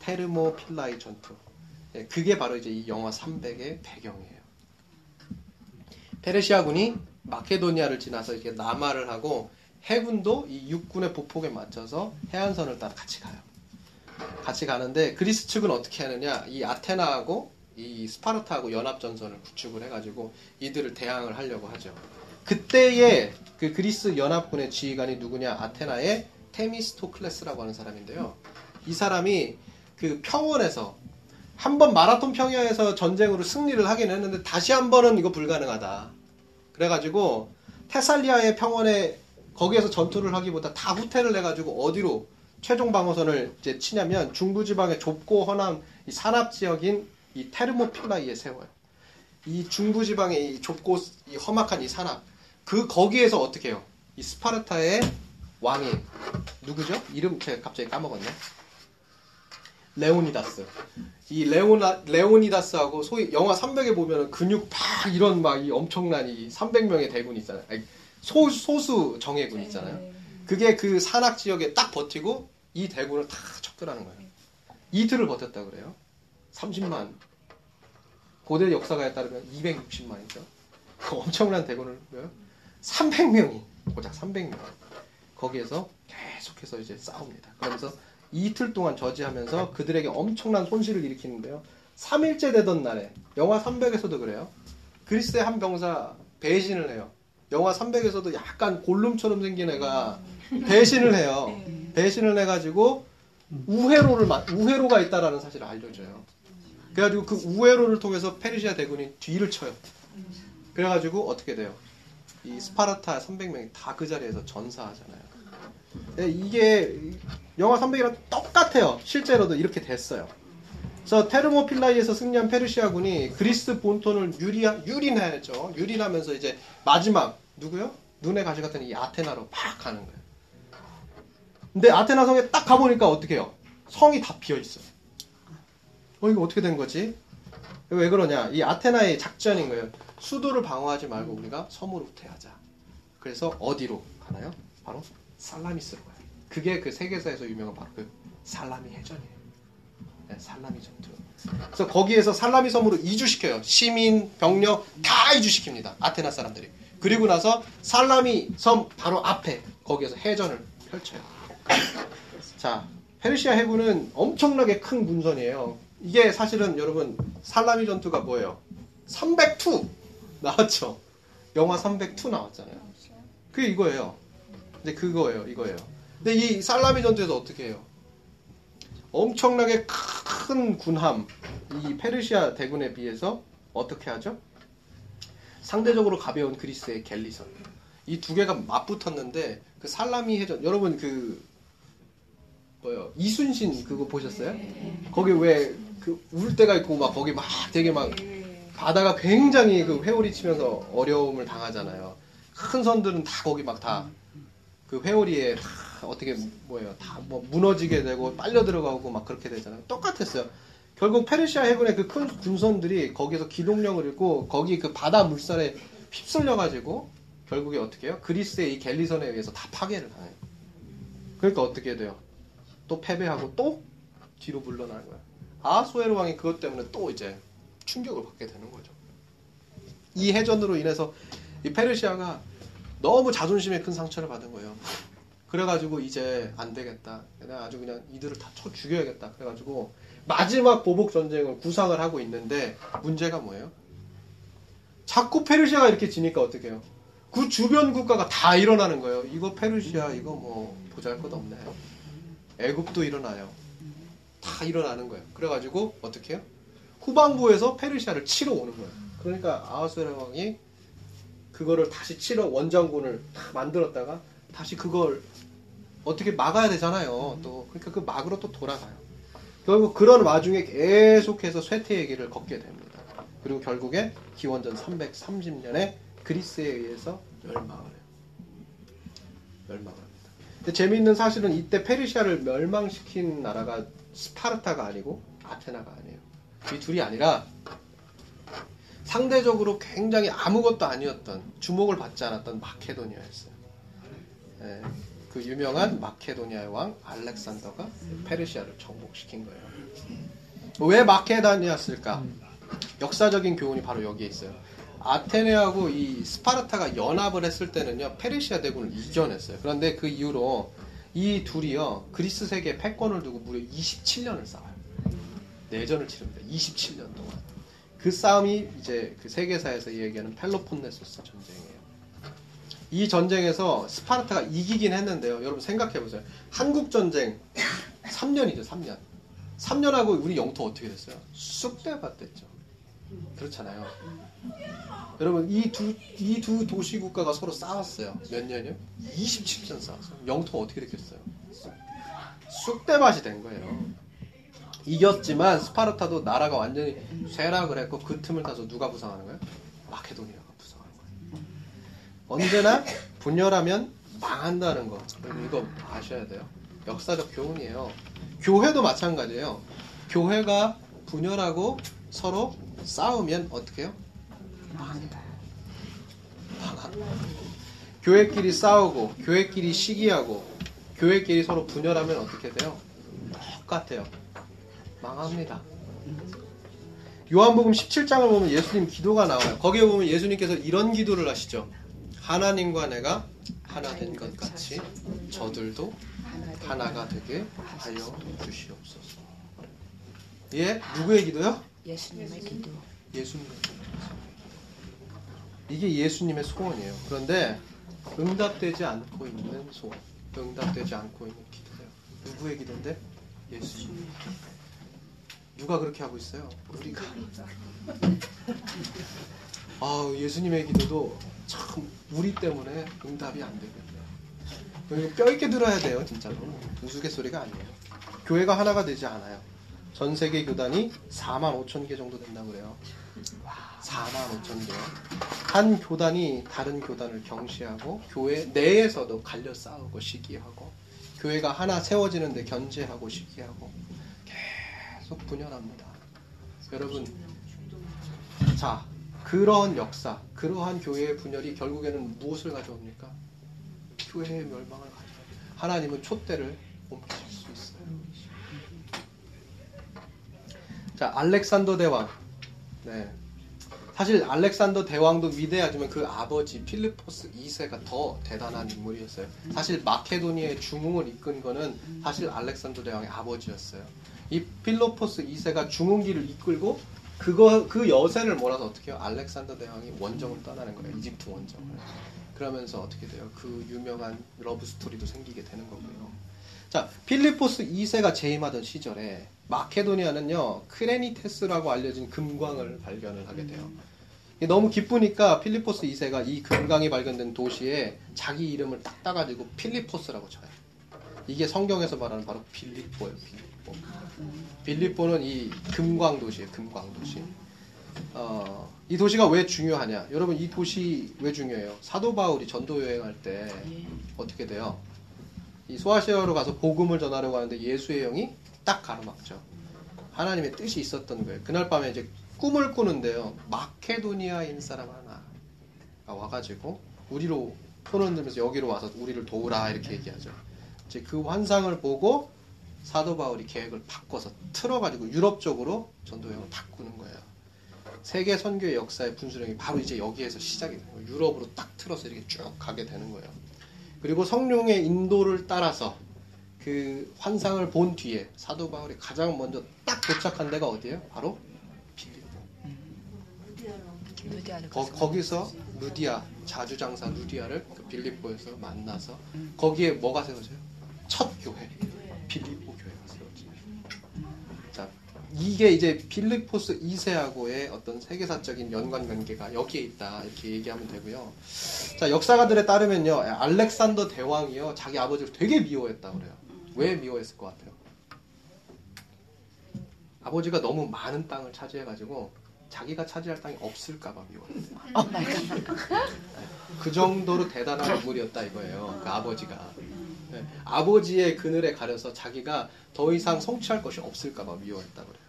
테르모 필라이 전투. 예, 그게 바로 이제 이 영화 300의 배경이에요. 페르시아군이 마케도니아를 지나서 이렇게 남하를 하고 해군도 이 육군의 보폭에 맞춰서 해안선을 따라 같이 가요. 같이 가는데 그리스 측은 어떻게 하느냐? 이 아테나하고 이 스파르타하고 연합 전선을 구축을 해가지고 이들을 대항을 하려고 하죠. 그때의 그 그리스 연합군의 지휘관이 누구냐? 아테나의 테미스토클레스라고 하는 사람인데요. 이 사람이 그 평원에서 한 번 마라톤 평야에서 전쟁으로 승리를 하긴 했는데 다시 한 번은 이거 불가능하다. 그래가지고 테살리아의 평원에 거기에서 전투를 하기보다 다 후퇴를 해가지고 어디로 최종 방어선을 이제 치냐면 중부지방의 좁고 허남 이 산압 지역인 이 테르모필라이에 세워요. 이 중부지방의 이 좁고 이 험악한 이 산압 그 거기에서 어떻게 해요? 이 스파르타의 왕이 누구죠? 이름 제가 갑자기 까먹었네. 레오니다스. 이 레오나, 레오니다스하고 소위 영화 300에 보면은 근육 팍 이런 막 이 엄청난 이 300명의 대군 있잖아요. 아니, 소, 소수 정예군 있잖아요. 그게 그 산악 지역에 딱 버티고 이 대군을 다 척결하는 거예요. 이틀을 버텼다 그래요. 30만. 고대 역사가에 따르면 260만이죠. 그 엄청난 대군을 300명이 고작 300명. 거기에서 계속해서 이제 싸웁니다. 그러면서 이틀 동안 저지하면서 그들에게 엄청난 손실을 일으키는데요. 3일째 되던 날에 영화 300에서도 그래요. 그리스의 한 병사 배신을 해요. 영화 300에서도 약간 골룸처럼 생긴 애가 배신을 해요. 배신을 해가지고 우회로를 마- 우회로가 있다라는 사실을 알려줘요. 그래가지고 그 우회로를 통해서 페르시아 대군이 뒤를 쳐요. 그래가지고 어떻게 돼요? 이 스파르타 300명이 다 그 자리에서 전사하잖아요. 네, 이게 영화 300이랑 똑같아요. 실제로도 이렇게 됐어요. 그래서 테르모필라이에서 승리한 페르시아군이 그리스 본토를 유리 유린하죠. 유린하면서 이제 마지막 누구요? 눈에 가시 같은 이 아테나로 팍 가는 거예요. 근데 아테나 성에 딱 가보니까 어떻게 해요? 성이 다 비어 있어요. 어 이거 어떻게 된 거지? 왜 그러냐? 이 아테나의 작전인 거예요. 수도를 방어하지 말고 우리가 섬으로 후퇴하자. 그래서 어디로 가나요? 바로 살라미스로 가요. 그게 그 세계사에서 유명한 바로 그 살라미 해전이에요. 네, 살라미 전투. 그래서 거기에서 살라미 섬으로 이주시켜요. 시민, 병력 다 이주시킵니다. 아테나 사람들이. 그리고 나서 살라미 섬 바로 앞에 거기에서 해전을 펼쳐요. 자, 페르시아 해군은 엄청나게 큰 군선이에요. 이게 사실은 여러분 살라미 전투가 뭐예요? 302 나왔죠. 영화 302 나왔잖아요. 그게 이거예요. 근데 그거예요. 이거예요. 근데 이 살라미 전투에서 어떻게 해요? 엄청나게 큰 군함, 이 페르시아 대군에 비해서 어떻게 하죠? 상대적으로 가벼운 그리스의 갤리선. 이 두 개가 맞붙었는데 그 살라미 해전 여러분 그 뭐요 이순신 그거 보셨어요? 거기 왜 그 울 때가 있고 막 거기 막 되게 막 바다가 굉장히 그 회오리 치면서 어려움을 당하잖아요. 큰 선들은 다 거기 막 다 그 회오리에 다 어떻게 뭐예요 다 뭐 무너지게 되고 빨려 들어가고 막 그렇게 되잖아요. 똑같았어요. 결국 페르시아 해군의 그 큰 군선들이 거기서 기동력을 잃고 거기 그 바다 물살에 휩쓸려 가지고 결국에 어떻게 해요? 그리스의 이 갤리선에 의해서 다 파괴를 당해요. 그러니까 어떻게 돼요? 또 패배하고 또 뒤로 물러나는 거야. 아수에르 왕이 그것 때문에 또 이제 충격을 받게 되는 거죠. 이 해전으로 인해서 이 페르시아가 너무 자존심에 큰 상처를 받은 거예요. 그래가지고 이제 안 되겠다. 내가 아주 그냥 이들을 다 쳐 죽여야겠다. 그래가지고 마지막 보복 전쟁을 구상을 하고 있는데 문제가 뭐예요? 자꾸 페르시아가 이렇게 지니까 어떻게 해요? 그 주변 국가가 다 일어나는 거예요. 이거 페르시아 이거 뭐 보잘 것 없네. 애굽도 일어나요. 다 일어나는 거예요. 그래가지고 어떻게 해요? 후방부에서 페르시아를 치러 오는 거예요. 그러니까 아하스웨라 왕이 그거를 다시 치러 원정군을 다 만들었다가 다시 그걸 어떻게 막아야 되잖아요. 또 그러니까 그 막으로 또 돌아가요. 결국 그런 와중에 계속해서 쇠퇴의 길을 걷게 됩니다. 그리고 결국에 기원전 330년에 그리스에 의해서 멸망을 해요. 멸망을 합니다. 근데 재미있는 사실은 이때 페르시아를 멸망시킨 나라가 스파르타가 아니고 아테나가 아니에요. 이 둘이 아니라 상대적으로 굉장히 아무것도 아니었던 주목을 받지 않았던 마케도니아였어요. 예, 그 유명한 마케도니아의 왕 알렉산더가 페르시아를 정복시킨 거예요. 왜 마케도니아였을까? 역사적인 교훈이 바로 여기에 있어요. 아테네하고 이 스파르타가 연합을 했을 때는요 페르시아 대군을 이겨냈어요. 그런데 그 이후로 이 둘이요 그리스 세계 패권을 두고 무려 27년을 싸워요. 내전을 치릅니다. 27년 동안. 그 싸움이 이제 그 세계사에서 얘기하는 펠로폰네소스 전쟁이에요. 이 전쟁에서 스파르타가 이기긴 했는데요. 여러분 생각해 보세요. 한국 전쟁 3년이죠, 3년. 3년하고 우리 영토 어떻게 됐어요? 쑥대밭 됐죠. 그렇잖아요. 여러분 이두이두 도시 국가가 서로 싸웠어요. 몇 년이요? 27년 싸웠어요. 영토 어떻게 됐겠어요? 쑥대밭이 된 거예요. 이겼지만 스파르타도 나라가 완전히 쇠락을 했고 그 틈을 타서 누가 부상하는 거예요? 마케도니아가 부상하는 거예요. 언제나 분열하면 망한다는 거. 이거 아셔야 돼요. 역사적 교훈이에요. 교회도 마찬가지예요. 교회가 분열하고 서로 싸우면 어떻게 해요? 망한다. 망한다. 교회끼리 싸우고 교회끼리 시기하고 교회끼리 서로 분열하면 어떻게 돼요? 똑같아요. 망합니다. 요한복음 17장을 보면 예수님 기도가 나와요. 거기에 보면 예수님께서 이런 기도를 하시죠. 하나님과 내가 하나 된 것 같이 저들도 하나가 되게 하여 주시옵소서. 예? 누구의 기도요? 예수님의 기도. 예수님의 기도. 이게 예수님의 소원이에요. 그런데 응답되지 않고 있는 소원. 응답되지 않고 있는 기도예요. 누구의 기도인데? 예수님. 누가 그렇게 하고 있어요? 우리가. 아, 예수님의 기도도 참 우리 때문에 응답이 안. 이거 뼈 있게 들어야 돼요, 진짜로. 우스갯소리가 아니에요. 교회가 하나가 되지 않아요. 전 세계 교단이 4만 5천 개 정도 된다고 그래요. 4만 5천 개. 한 교단이 다른 교단을 경시하고 교회 내에서도 갈려 싸우고 시기하고 교회가 하나 세워지는데 견제하고 시기하고 계속 분열합니다. 여러분, 자 그러한 역사, 그러한 교회의 분열이 결국에는 무엇을 가져옵니까? 교회의 멸망을 가져옵니다. 하나님은 촛대를 옮기실 수 있어요. 자, 알렉산더 대왕. 네. 사실 알렉산더 대왕도 위대하지만 그 아버지 필리포스 2세가 더 대단한 인물이었어요. 사실 마케도니아의 중흥을 이끈 거는 사실 알렉산더 대왕의 아버지였어요. 이 필로포스 2세가 중흥기를 이끌고 그거 그 여세를 몰아서 어떻게 해요? 알렉산더 대왕이 원정을 떠나는 거예요. 이집트 원정을. 그러면서 어떻게 돼요? 그 유명한 러브 스토리도 생기게 되는 거고요. 자, 필리포스 2세가 재임하던 시절에 마케도니아는요 크레니테스라고 알려진 금광을 발견을 하게 돼요. 너무 기쁘니까 필리포스 2세가 이 금광이 발견된 도시에 자기 이름을 딱 따가지고 필리포스라고 지어요. 이게 성경에서 말하는 바로 빌립보예요. 빌 립보. 빌립보는 이 금광 도시예요. 금광 도시. 어, 이 도시가 왜 중요하냐? 여러분 이 도시 왜 중요해요? 사도 바울이 전도 여행할 때 어떻게 돼요? 이 소아시아로 가서 복음을 전하려고 하는데 예수의 영이 딱 가로막죠. 하나님의 뜻이 있었던 거예요. 그날 밤에 이제 꿈을 꾸는데요. 마케도니아인 사람 하나가 와가지고 우리로 손을 들면서 여기로 와서 우리를 도우라 이렇게 얘기하죠. 이제 그 환상을 보고 사도 바울이 계획을 바꿔서 틀어가지고 유럽 쪽으로 전도 여행을 바꾸는 거예요. 세계 선교의 역사의 분수령이 바로 이제 여기에서 시작이 되는 거예요. 유럽으로 딱 틀어서 이렇게 쭉 가게 되는 거예요. 그리고 성령의 인도를 따라서 그 환상을 본 뒤에 사도 바울이 가장 먼저 딱 도착한 데가 어디예요? 바로 빌립보. 루디아를 거, 거기서 루디아 자주장사 루디아를 그 빌립보에서 만나서 거기에 뭐가 세워져요? 첫 교회. 빌립보 교회가 세워집니다. 자, 이게 이제 빌립포스 2세하고의 어떤 세계사적인 연관 관계가 여기에 있다 이렇게 얘기하면 되고요. 자, 역사가들에 따르면요, 알렉산더 대왕이요 자기 아버지를 되게 미워했다 그래요. 왜 미워했을 것 같아요? 아버지가 너무 많은 땅을 차지해가지고 자기가 차지할 땅이 없을까봐 미워했대요. 그 정도로 대단한 인물이었다 이거예요. 그 아버지가. 네, 아버지의 그늘에 가려서 자기가 더 이상 성취할 것이 없을까봐 미워했다 그래요.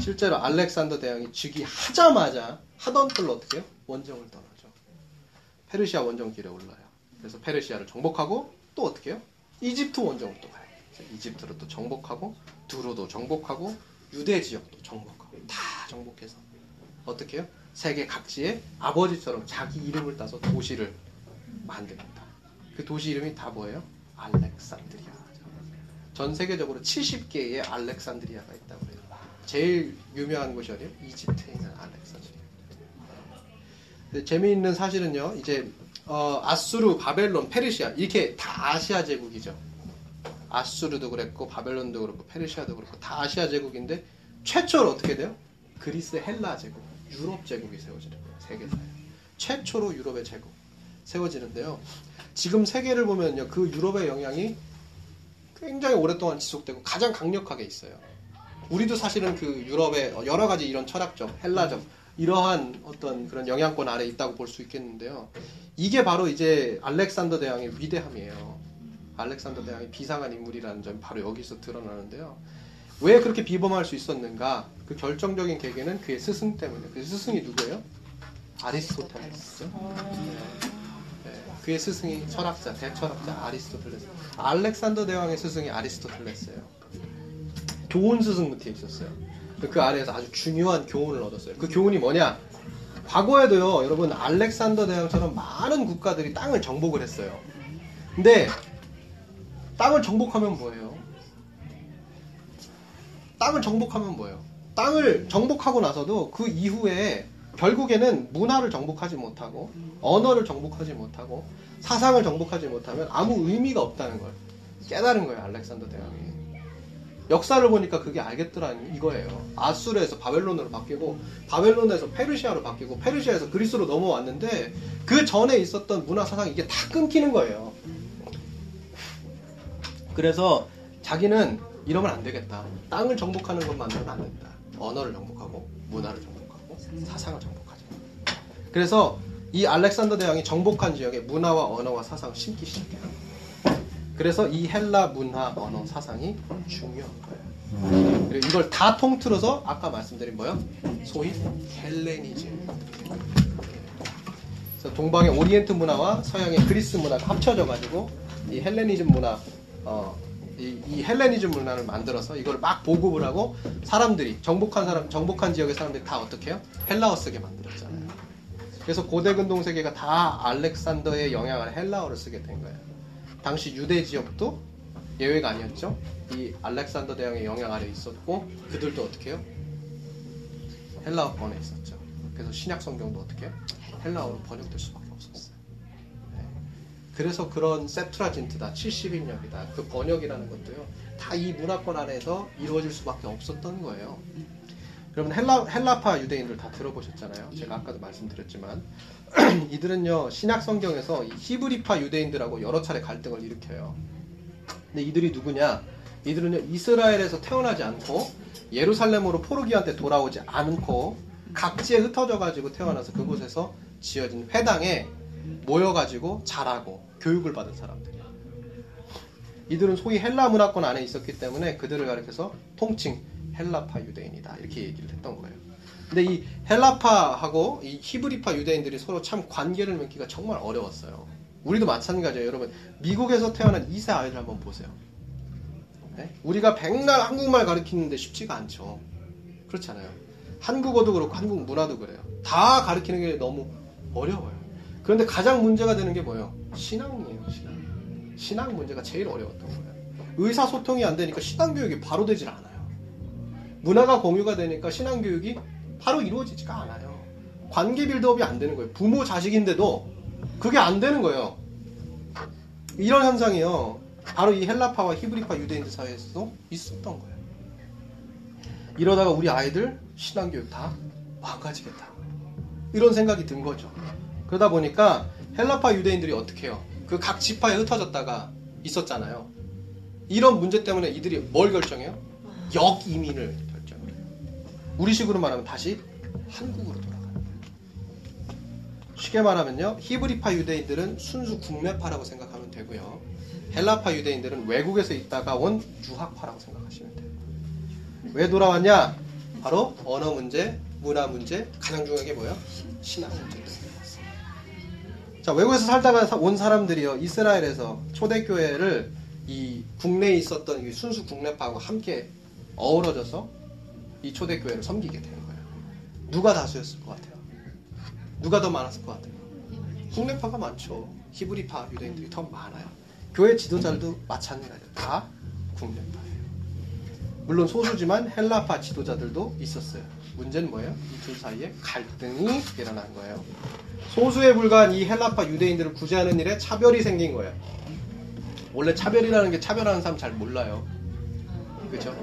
실제로 알렉산더 대왕이 즉위하자마자 하던 걸로 어떻게 해요? 원정을 떠나죠. 페르시아 원정길에 올라요. 그래서 페르시아를 정복하고 또 어떻게 해요? 이집트 원정을 또 가요. 이집트로 또 정복하고 두루도 정복하고 유대 지역도 정복하고 다 정복해서 어떻게 해요? 세계 각지에 아버지처럼 자기 이름을 따서 도시를 만듭니다. 그 도시 이름이 다 뭐예요? 알렉산드리아. 전 세계적으로 70개의 알렉산드리아가 있다고 해요. 제일 유명한 곳이 어디예요? 이집트에 있는 알렉산드리아. 근데 재미있는 사실은요, 이제 어, 아수르, 바벨론, 페르시아 이렇게 다 아시아 제국이죠. 아수르도 그랬고 바벨론도 그렇고 페르시아도 그렇고 다 아시아 제국인데 최초로 어떻게 돼요? 그리스 헬라 제국, 유럽 제국이 세워지는 거예요. 세계사에 최초로 유럽의 제국 세워지는데요. 지금 세계를 보면요, 그 유럽의 영향이 굉장히 오랫동안 지속되고 가장 강력하게 있어요. 우리도 사실은 그 유럽의 여러 가지 이런 철학적, 헬라적 이러한 어떤 그런 영향권 아래 있다고 볼 수 있겠는데요. 이게 바로 이제 알렉산더 대왕의 위대함이에요. 알렉산더 대왕이 비상한 인물이라는 점이 바로 여기서 드러나는데요. 왜 그렇게 비범할 수 있었는가? 그 결정적인 계기는 그의 스승 때문에. 그 스승이 누구예요? 아리스토텔레스죠. 네, 그의 스승이 철학자, 대철학자 아리스토텔레스. 알렉산더 대왕의 스승이 아리스토텔레스예요. 교훈 스승 밑에 있었어요. 그 아래에서 아주 중요한 교훈을 얻었어요. 그 교훈이 뭐냐? 과거에도요, 여러분 알렉산더 대왕처럼 많은 국가들이 땅을 정복을 했어요. 근데 땅을 정복하면 뭐예요? 땅을 정복하면 뭐예요? 땅을 정복하고 나서도 그 이후에 결국에는 문화를 정복하지 못하고 언어를 정복하지 못하고 사상을 정복하지 못하면 아무 의미가 없다는 걸 깨달은 거예요 알렉산더 대왕이. 역사를 보니까 그게 알겠더라니 이거예요. 아수르에서 바벨론으로 바뀌고 바벨론에서 페르시아로 바뀌고 페르시아에서 그리스로 넘어왔는데 그 전에 있었던 문화 사상 이게 다 끊기는 거예요. 그래서 자기는 이러면 안 되겠다. 땅을 정복하는 것만으로는 안 된다. 언어를 정복하고 문화를 정복하고 사상을 정복하자 그래서 이 알렉산더 대왕이 정복한 지역에 문화와 언어와 사상을 심기 시작해요. 그래서 이 헬라 문화, 언어, 사상이 중요한 거예요. 그리고 이걸 다 통틀어서 아까 말씀드린 뭐요? 소위 헬레니즘. 그래서 동방의 오리엔트 문화와 서양의 그리스 문화가 합쳐져 가지고 이 헬레니즘 문화, 어, 이, 이 헬레니즘 문화를 만들어서 이걸 막 보급을 하고 사람들이 정복한 사람, 정복한 지역의 사람들이 다 어떻게 해요? 헬라어 쓰게 만들었잖아요. 그래서 고대 근동 세계가 다 알렉산더의 영향 아래 헬라어를 쓰게 된 거예요. 당시 유대 지역도 예외가 아니었죠. 이 알렉산더 대왕의 영향 아래 있었고 그들도 어떻게 해요? 헬라어권에 있었죠. 그래서 신약 성경도 어떻게 해요? 헬라어로 번역될 수밖에. 그래서 그런 세트라진트다, 70인역이다, 그 번역이라는 것도요, 다 이 문화권 안에서 이루어질 수밖에 없었던 거예요. 여러분 헬라 헬라파 유대인들 다 들어보셨잖아요. 제가 아까도 말씀드렸지만 (clears throat) 이들은요 신약 성경에서 이 히브리파 유대인들하고 여러 차례 갈등을 일으켜요. 근데 이들이 누구냐? 이들은요 이스라엘에서 태어나지 않고 예루살렘으로 포르기한 테 돌아오지 않고 각지에 흩어져 가지고 태어나서 그곳에서 지어진 회당에 모여 가지고 자라고 교육을 받은 사람들이에요. 이들은 소위 헬라 문화권 안에 있었기 때문에 그들을 가리켜서 통칭 헬라파 유대인이다 이렇게 얘기를 했던 거예요. 근데 이 헬라파하고 이 히브리파 유대인들이 서로 참 관계를 맺기가 정말 어려웠어요. 우리도 마찬가지예요, 여러분. 미국에서 태어난 2세 아이를 한번 보세요. 네? 우리가 백날 한국말 가르치는데 쉽지가 않죠. 그렇잖아요. 한국어도 그렇고 한국 문화도 그래요. 다 가르치는 게 너무 어려워요. 그런데 가장 문제가 되는 게 뭐예요? 신앙이에요, 신앙. 신앙 문제가 제일 어려웠던 거예요. 의사소통이 안 되니까 신앙교육이 바로 되질 않아요. 문화가 공유가 되니까 신앙교육이 바로 이루어지지가 않아요. 관계 빌드업이 안 되는 거예요. 부모 자식인데도 그게 안 되는 거예요. 이런 현상이요. 바로 이 헬라파와 히브리파 유대인들 사이에서도 있었던 거예요. 이러다가 우리 아이들 신앙교육 다 망가지겠다. 이런 생각이 든 거죠. 그러다 보니까 헬라파 유대인들이 어떻게 해요? 그 각 지파에 흩어졌다가 있었잖아요. 이런 문제 때문에 이들이 뭘 결정해요? 역이민을 결정을 해요. 우리식으로 말하면 다시 한국으로 돌아가는 거예요. 쉽게 말하면요. 히브리파 유대인들은 순수 국내파라고 생각하면 되고요. 헬라파 유대인들은 외국에서 있다가 온 유학파라고 생각하시면 돼요. 왜 돌아왔냐? 바로 언어 문제, 문화 문제, 가장 중요한 게 뭐예요? 신앙 문제입니다. 자, 외국에서 살다가 사- 온 사람들이요, 이스라엘에서 초대교회를 이 국내에 있었던 이 순수 국내파하고 함께 어우러져서 이 초대교회를 섬기게 된 거예요. 누가 다수였을 것 같아요? 누가 더 많았을 것 같아요? 국내파가 많죠. 히브리파 유대인들이 더 많아요. 교회 지도자들도 마찬가지예요. 다 국내파예요. 물론 소수지만 헬라파 지도자들도 있었어요. 문제는 뭐예요? 이 둘 사이에 갈등이 일어난 거예요. 소수에 불과한 이 헬라파 유대인들을 구제하는 일에 차별이 생긴 거예요. 원래 차별이라는 게 차별하는 사람 잘 몰라요. 그죠?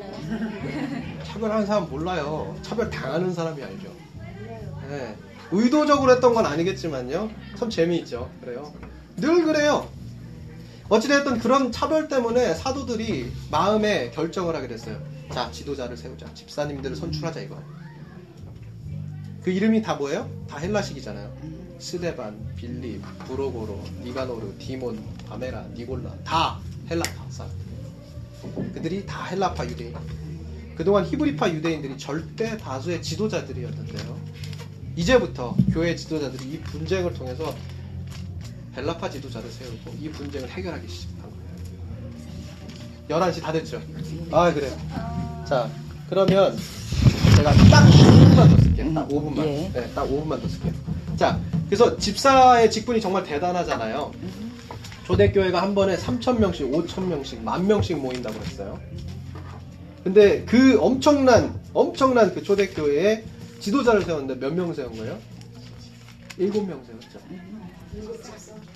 차별하는 사람 몰라요. 차별 당하는 사람이 알죠. 네. 의도적으로 했던 건 아니겠지만요. 참 재미있죠. 그래요. 늘 그래요. 어찌됐든 그런 차별 때문에 사도들이 마음에 결정을 하게 됐어요. 자, 지도자를 세우자. 집사님들을 선출하자 이거. 그 이름이 다 뭐예요? 다 헬라식이잖아요. 스데반, 빌립, 브로고로, 니가노르, 디몬, 바메나, 니골라 다 헬라파 사람. 그들이 다 헬라파 유대인. 그동안 히브리파 유대인들이 절대 다수의 지도자들이었는데요. 이제부터 교회 지도자들이 이 분쟁을 통해서 헬라파 지도자를 세우고 이 분쟁을 해결하기 시작한 거예요. 11시 다 됐죠? 아, 그래요. 자, 그러면 제가 딱 5분만 더 쓸게요. 딱 5분만. 예. 네, 딱 5분만 더 쓸게요. 자, 그래서 집사의 직분이 정말 대단하잖아요. 초대교회가 한 번에 3,000명씩, 5,000명씩, 만 명씩 모인다고 했어요. 근데 그 엄청난, 엄청난 그 초대교회에 지도자를 세웠는데 몇 명 세운 거예요? 7명 세웠죠.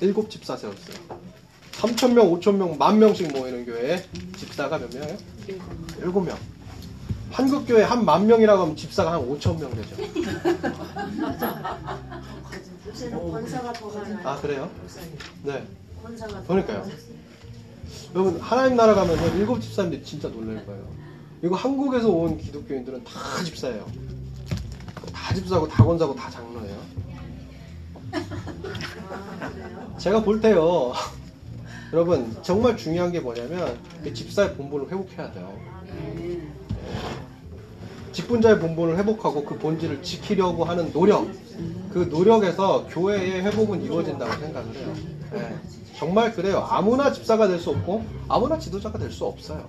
일곱 집사 세웠어요. 3,000명, 5,000명, 만 명씩 모이는 교회에 집사가 몇 명이에요? 일곱 명. 한국 교회 한 만 명이라고 하면 집사가 한 5천 명 되죠. 요새는 권사가 더 많아요. 아 그래요? 네. 권사가 더 그러니까요. 여러분 하나님 나라 가면요 일곱 집사님들 진짜 놀랄 거예요. 이거 한국에서 온 기독교인들은 다 집사예요. 다 집사고 다 권사고 다 장로예요. 제가 볼 때요. 여러분 정말 중요한 게 뭐냐면 그 집사의 본분을 회복해야 돼요. 직분자의 본분을 회복하고 그 본질을 지키려고 하는 노력, 그 노력에서 교회의 회복은 이루어진다고 생각을 해요. 네. 정말 그래요. 아무나 집사가 될 수 없고 아무나 지도자가 될 수 없어요.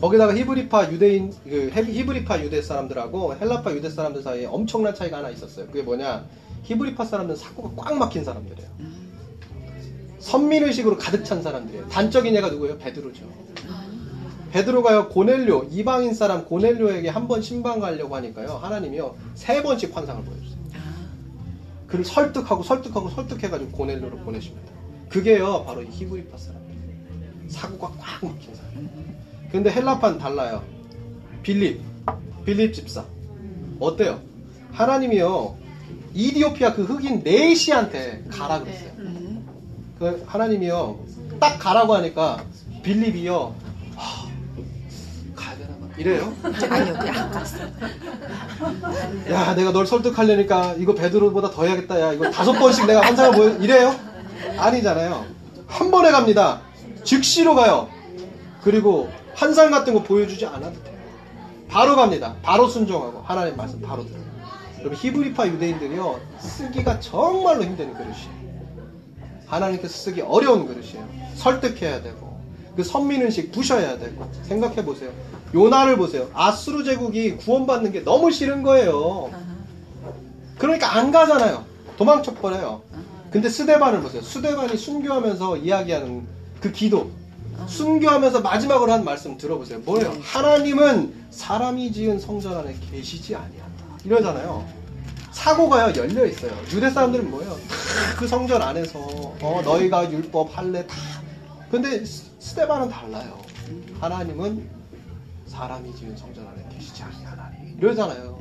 거기다가 히브리파 유대인 그 헤- 히브리파 유대 사람들하고 헬라파 유대 사람들 사이에 엄청난 차이가 하나 있었어요. 그게 뭐냐? 히브리파 사람들은 사고가 꽉 막힌 사람들이에요. 선민의식으로 가득 찬 사람들이에요. 단적인 예가 누구예요? 베드로죠. 베드로가요 고넬료 이방인 사람 고넬료에게 한 번 신방 가려고 하니까요 하나님이요 세 번씩 환상을 보여주세요. 그를 설득하고 설득하고 설득해가지고 고넬료로 보내십니다. 그게요 바로 이 히브리파 사람들 사고가 꽉 막힌 사람. 근데 헬라파는 달라요. 빌립 빌립 집사 어때요? 하나님이요 이디오피아 그 흑인 네시한테 가라 그랬어요. 그 하나님이요 딱 가라고 하니까 빌립이요 이래요. 아니요, 그냥 안 갔어. 야 내가 널 설득하려니까 이거 베드로보다 더 해야겠다 야. 이거 다섯 번씩 내가 환상을 보여 이래요? 아니잖아요. 한 번에 갑니다. 즉시로 가요. 그리고 환상 같은 거 보여주지 않아도 돼요. 바로 갑니다. 바로 순종하고 하나님 말씀 바로 들어요. 여러분 히브리파 유대인들이요 쓰기가 정말로 힘든 그릇이에요. 하나님께서 쓰기 어려운 그릇이에요. 설득해야 되고 그 선민의식 부셔야 되고 생각해 보세요 요나를 보세요 아수르 제국이 구원받는 게 너무 싫은 거예요 그러니까 안 가잖아요. 도망쳐 버려요. 근데 스데반을 보세요. 스데반이 순교하면서 이야기하는 그 기도. 순교하면서 마지막으로 한 말씀 들어보세요. 뭐예요? 하나님은 사람이 지은 성전 안에 계시지 아니한다. 이러잖아요. 사고가요 열려 있어요. 유대 사람들은 뭐예요? 그 성전 안에서 어, 너희가 율법 할래 다. 근데 스- 스테반은 달라요. 하나님은 사람이 지은 성전 안에 계시지 아니하나니 이러잖아요.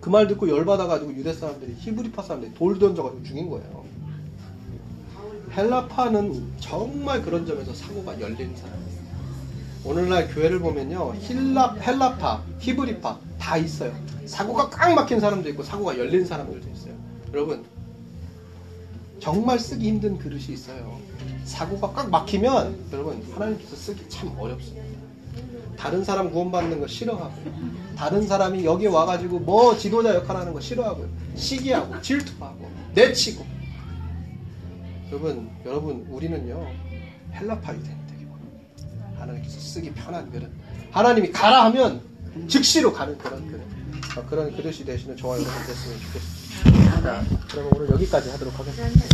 그 말 듣고 열받아가지고 유대 사람들이 히브리파 사람들이 돌 던져가지고 죽인 거예요. 헬라파는 정말 그런 점에서 사고가 열린 사람이에요. 오늘날 교회를 보면요, 힐라, 헬라파, 히브리파 다 있어요. 사고가 꽉 막힌 사람도 있고 사고가 열린 사람들도 있어요. 여러분 정말 쓰기 힘든 그릇이 있어요. 사고가 꽉 막히면 여러분 하나님께서 쓰기 참 어렵습니다. 다른 사람 구원받는 거 싫어하고요. 다른 사람이 여기 와가지고 뭐 지도자 역할 하는 거 싫어하고요. 시기하고 질투하고 내치고. 여러분, 여러분 우리는요 헬라파이 되면 되기보다 하나님께서 쓰기 편한 그릇. 하나님이 가라 하면 즉시로 가는 그런 그릇. 어, 그런 그릇이 되시는 저와 여러분 됐으면 좋겠습니다. 자, 그러면 오늘 여기까지 하도록 하겠습니다.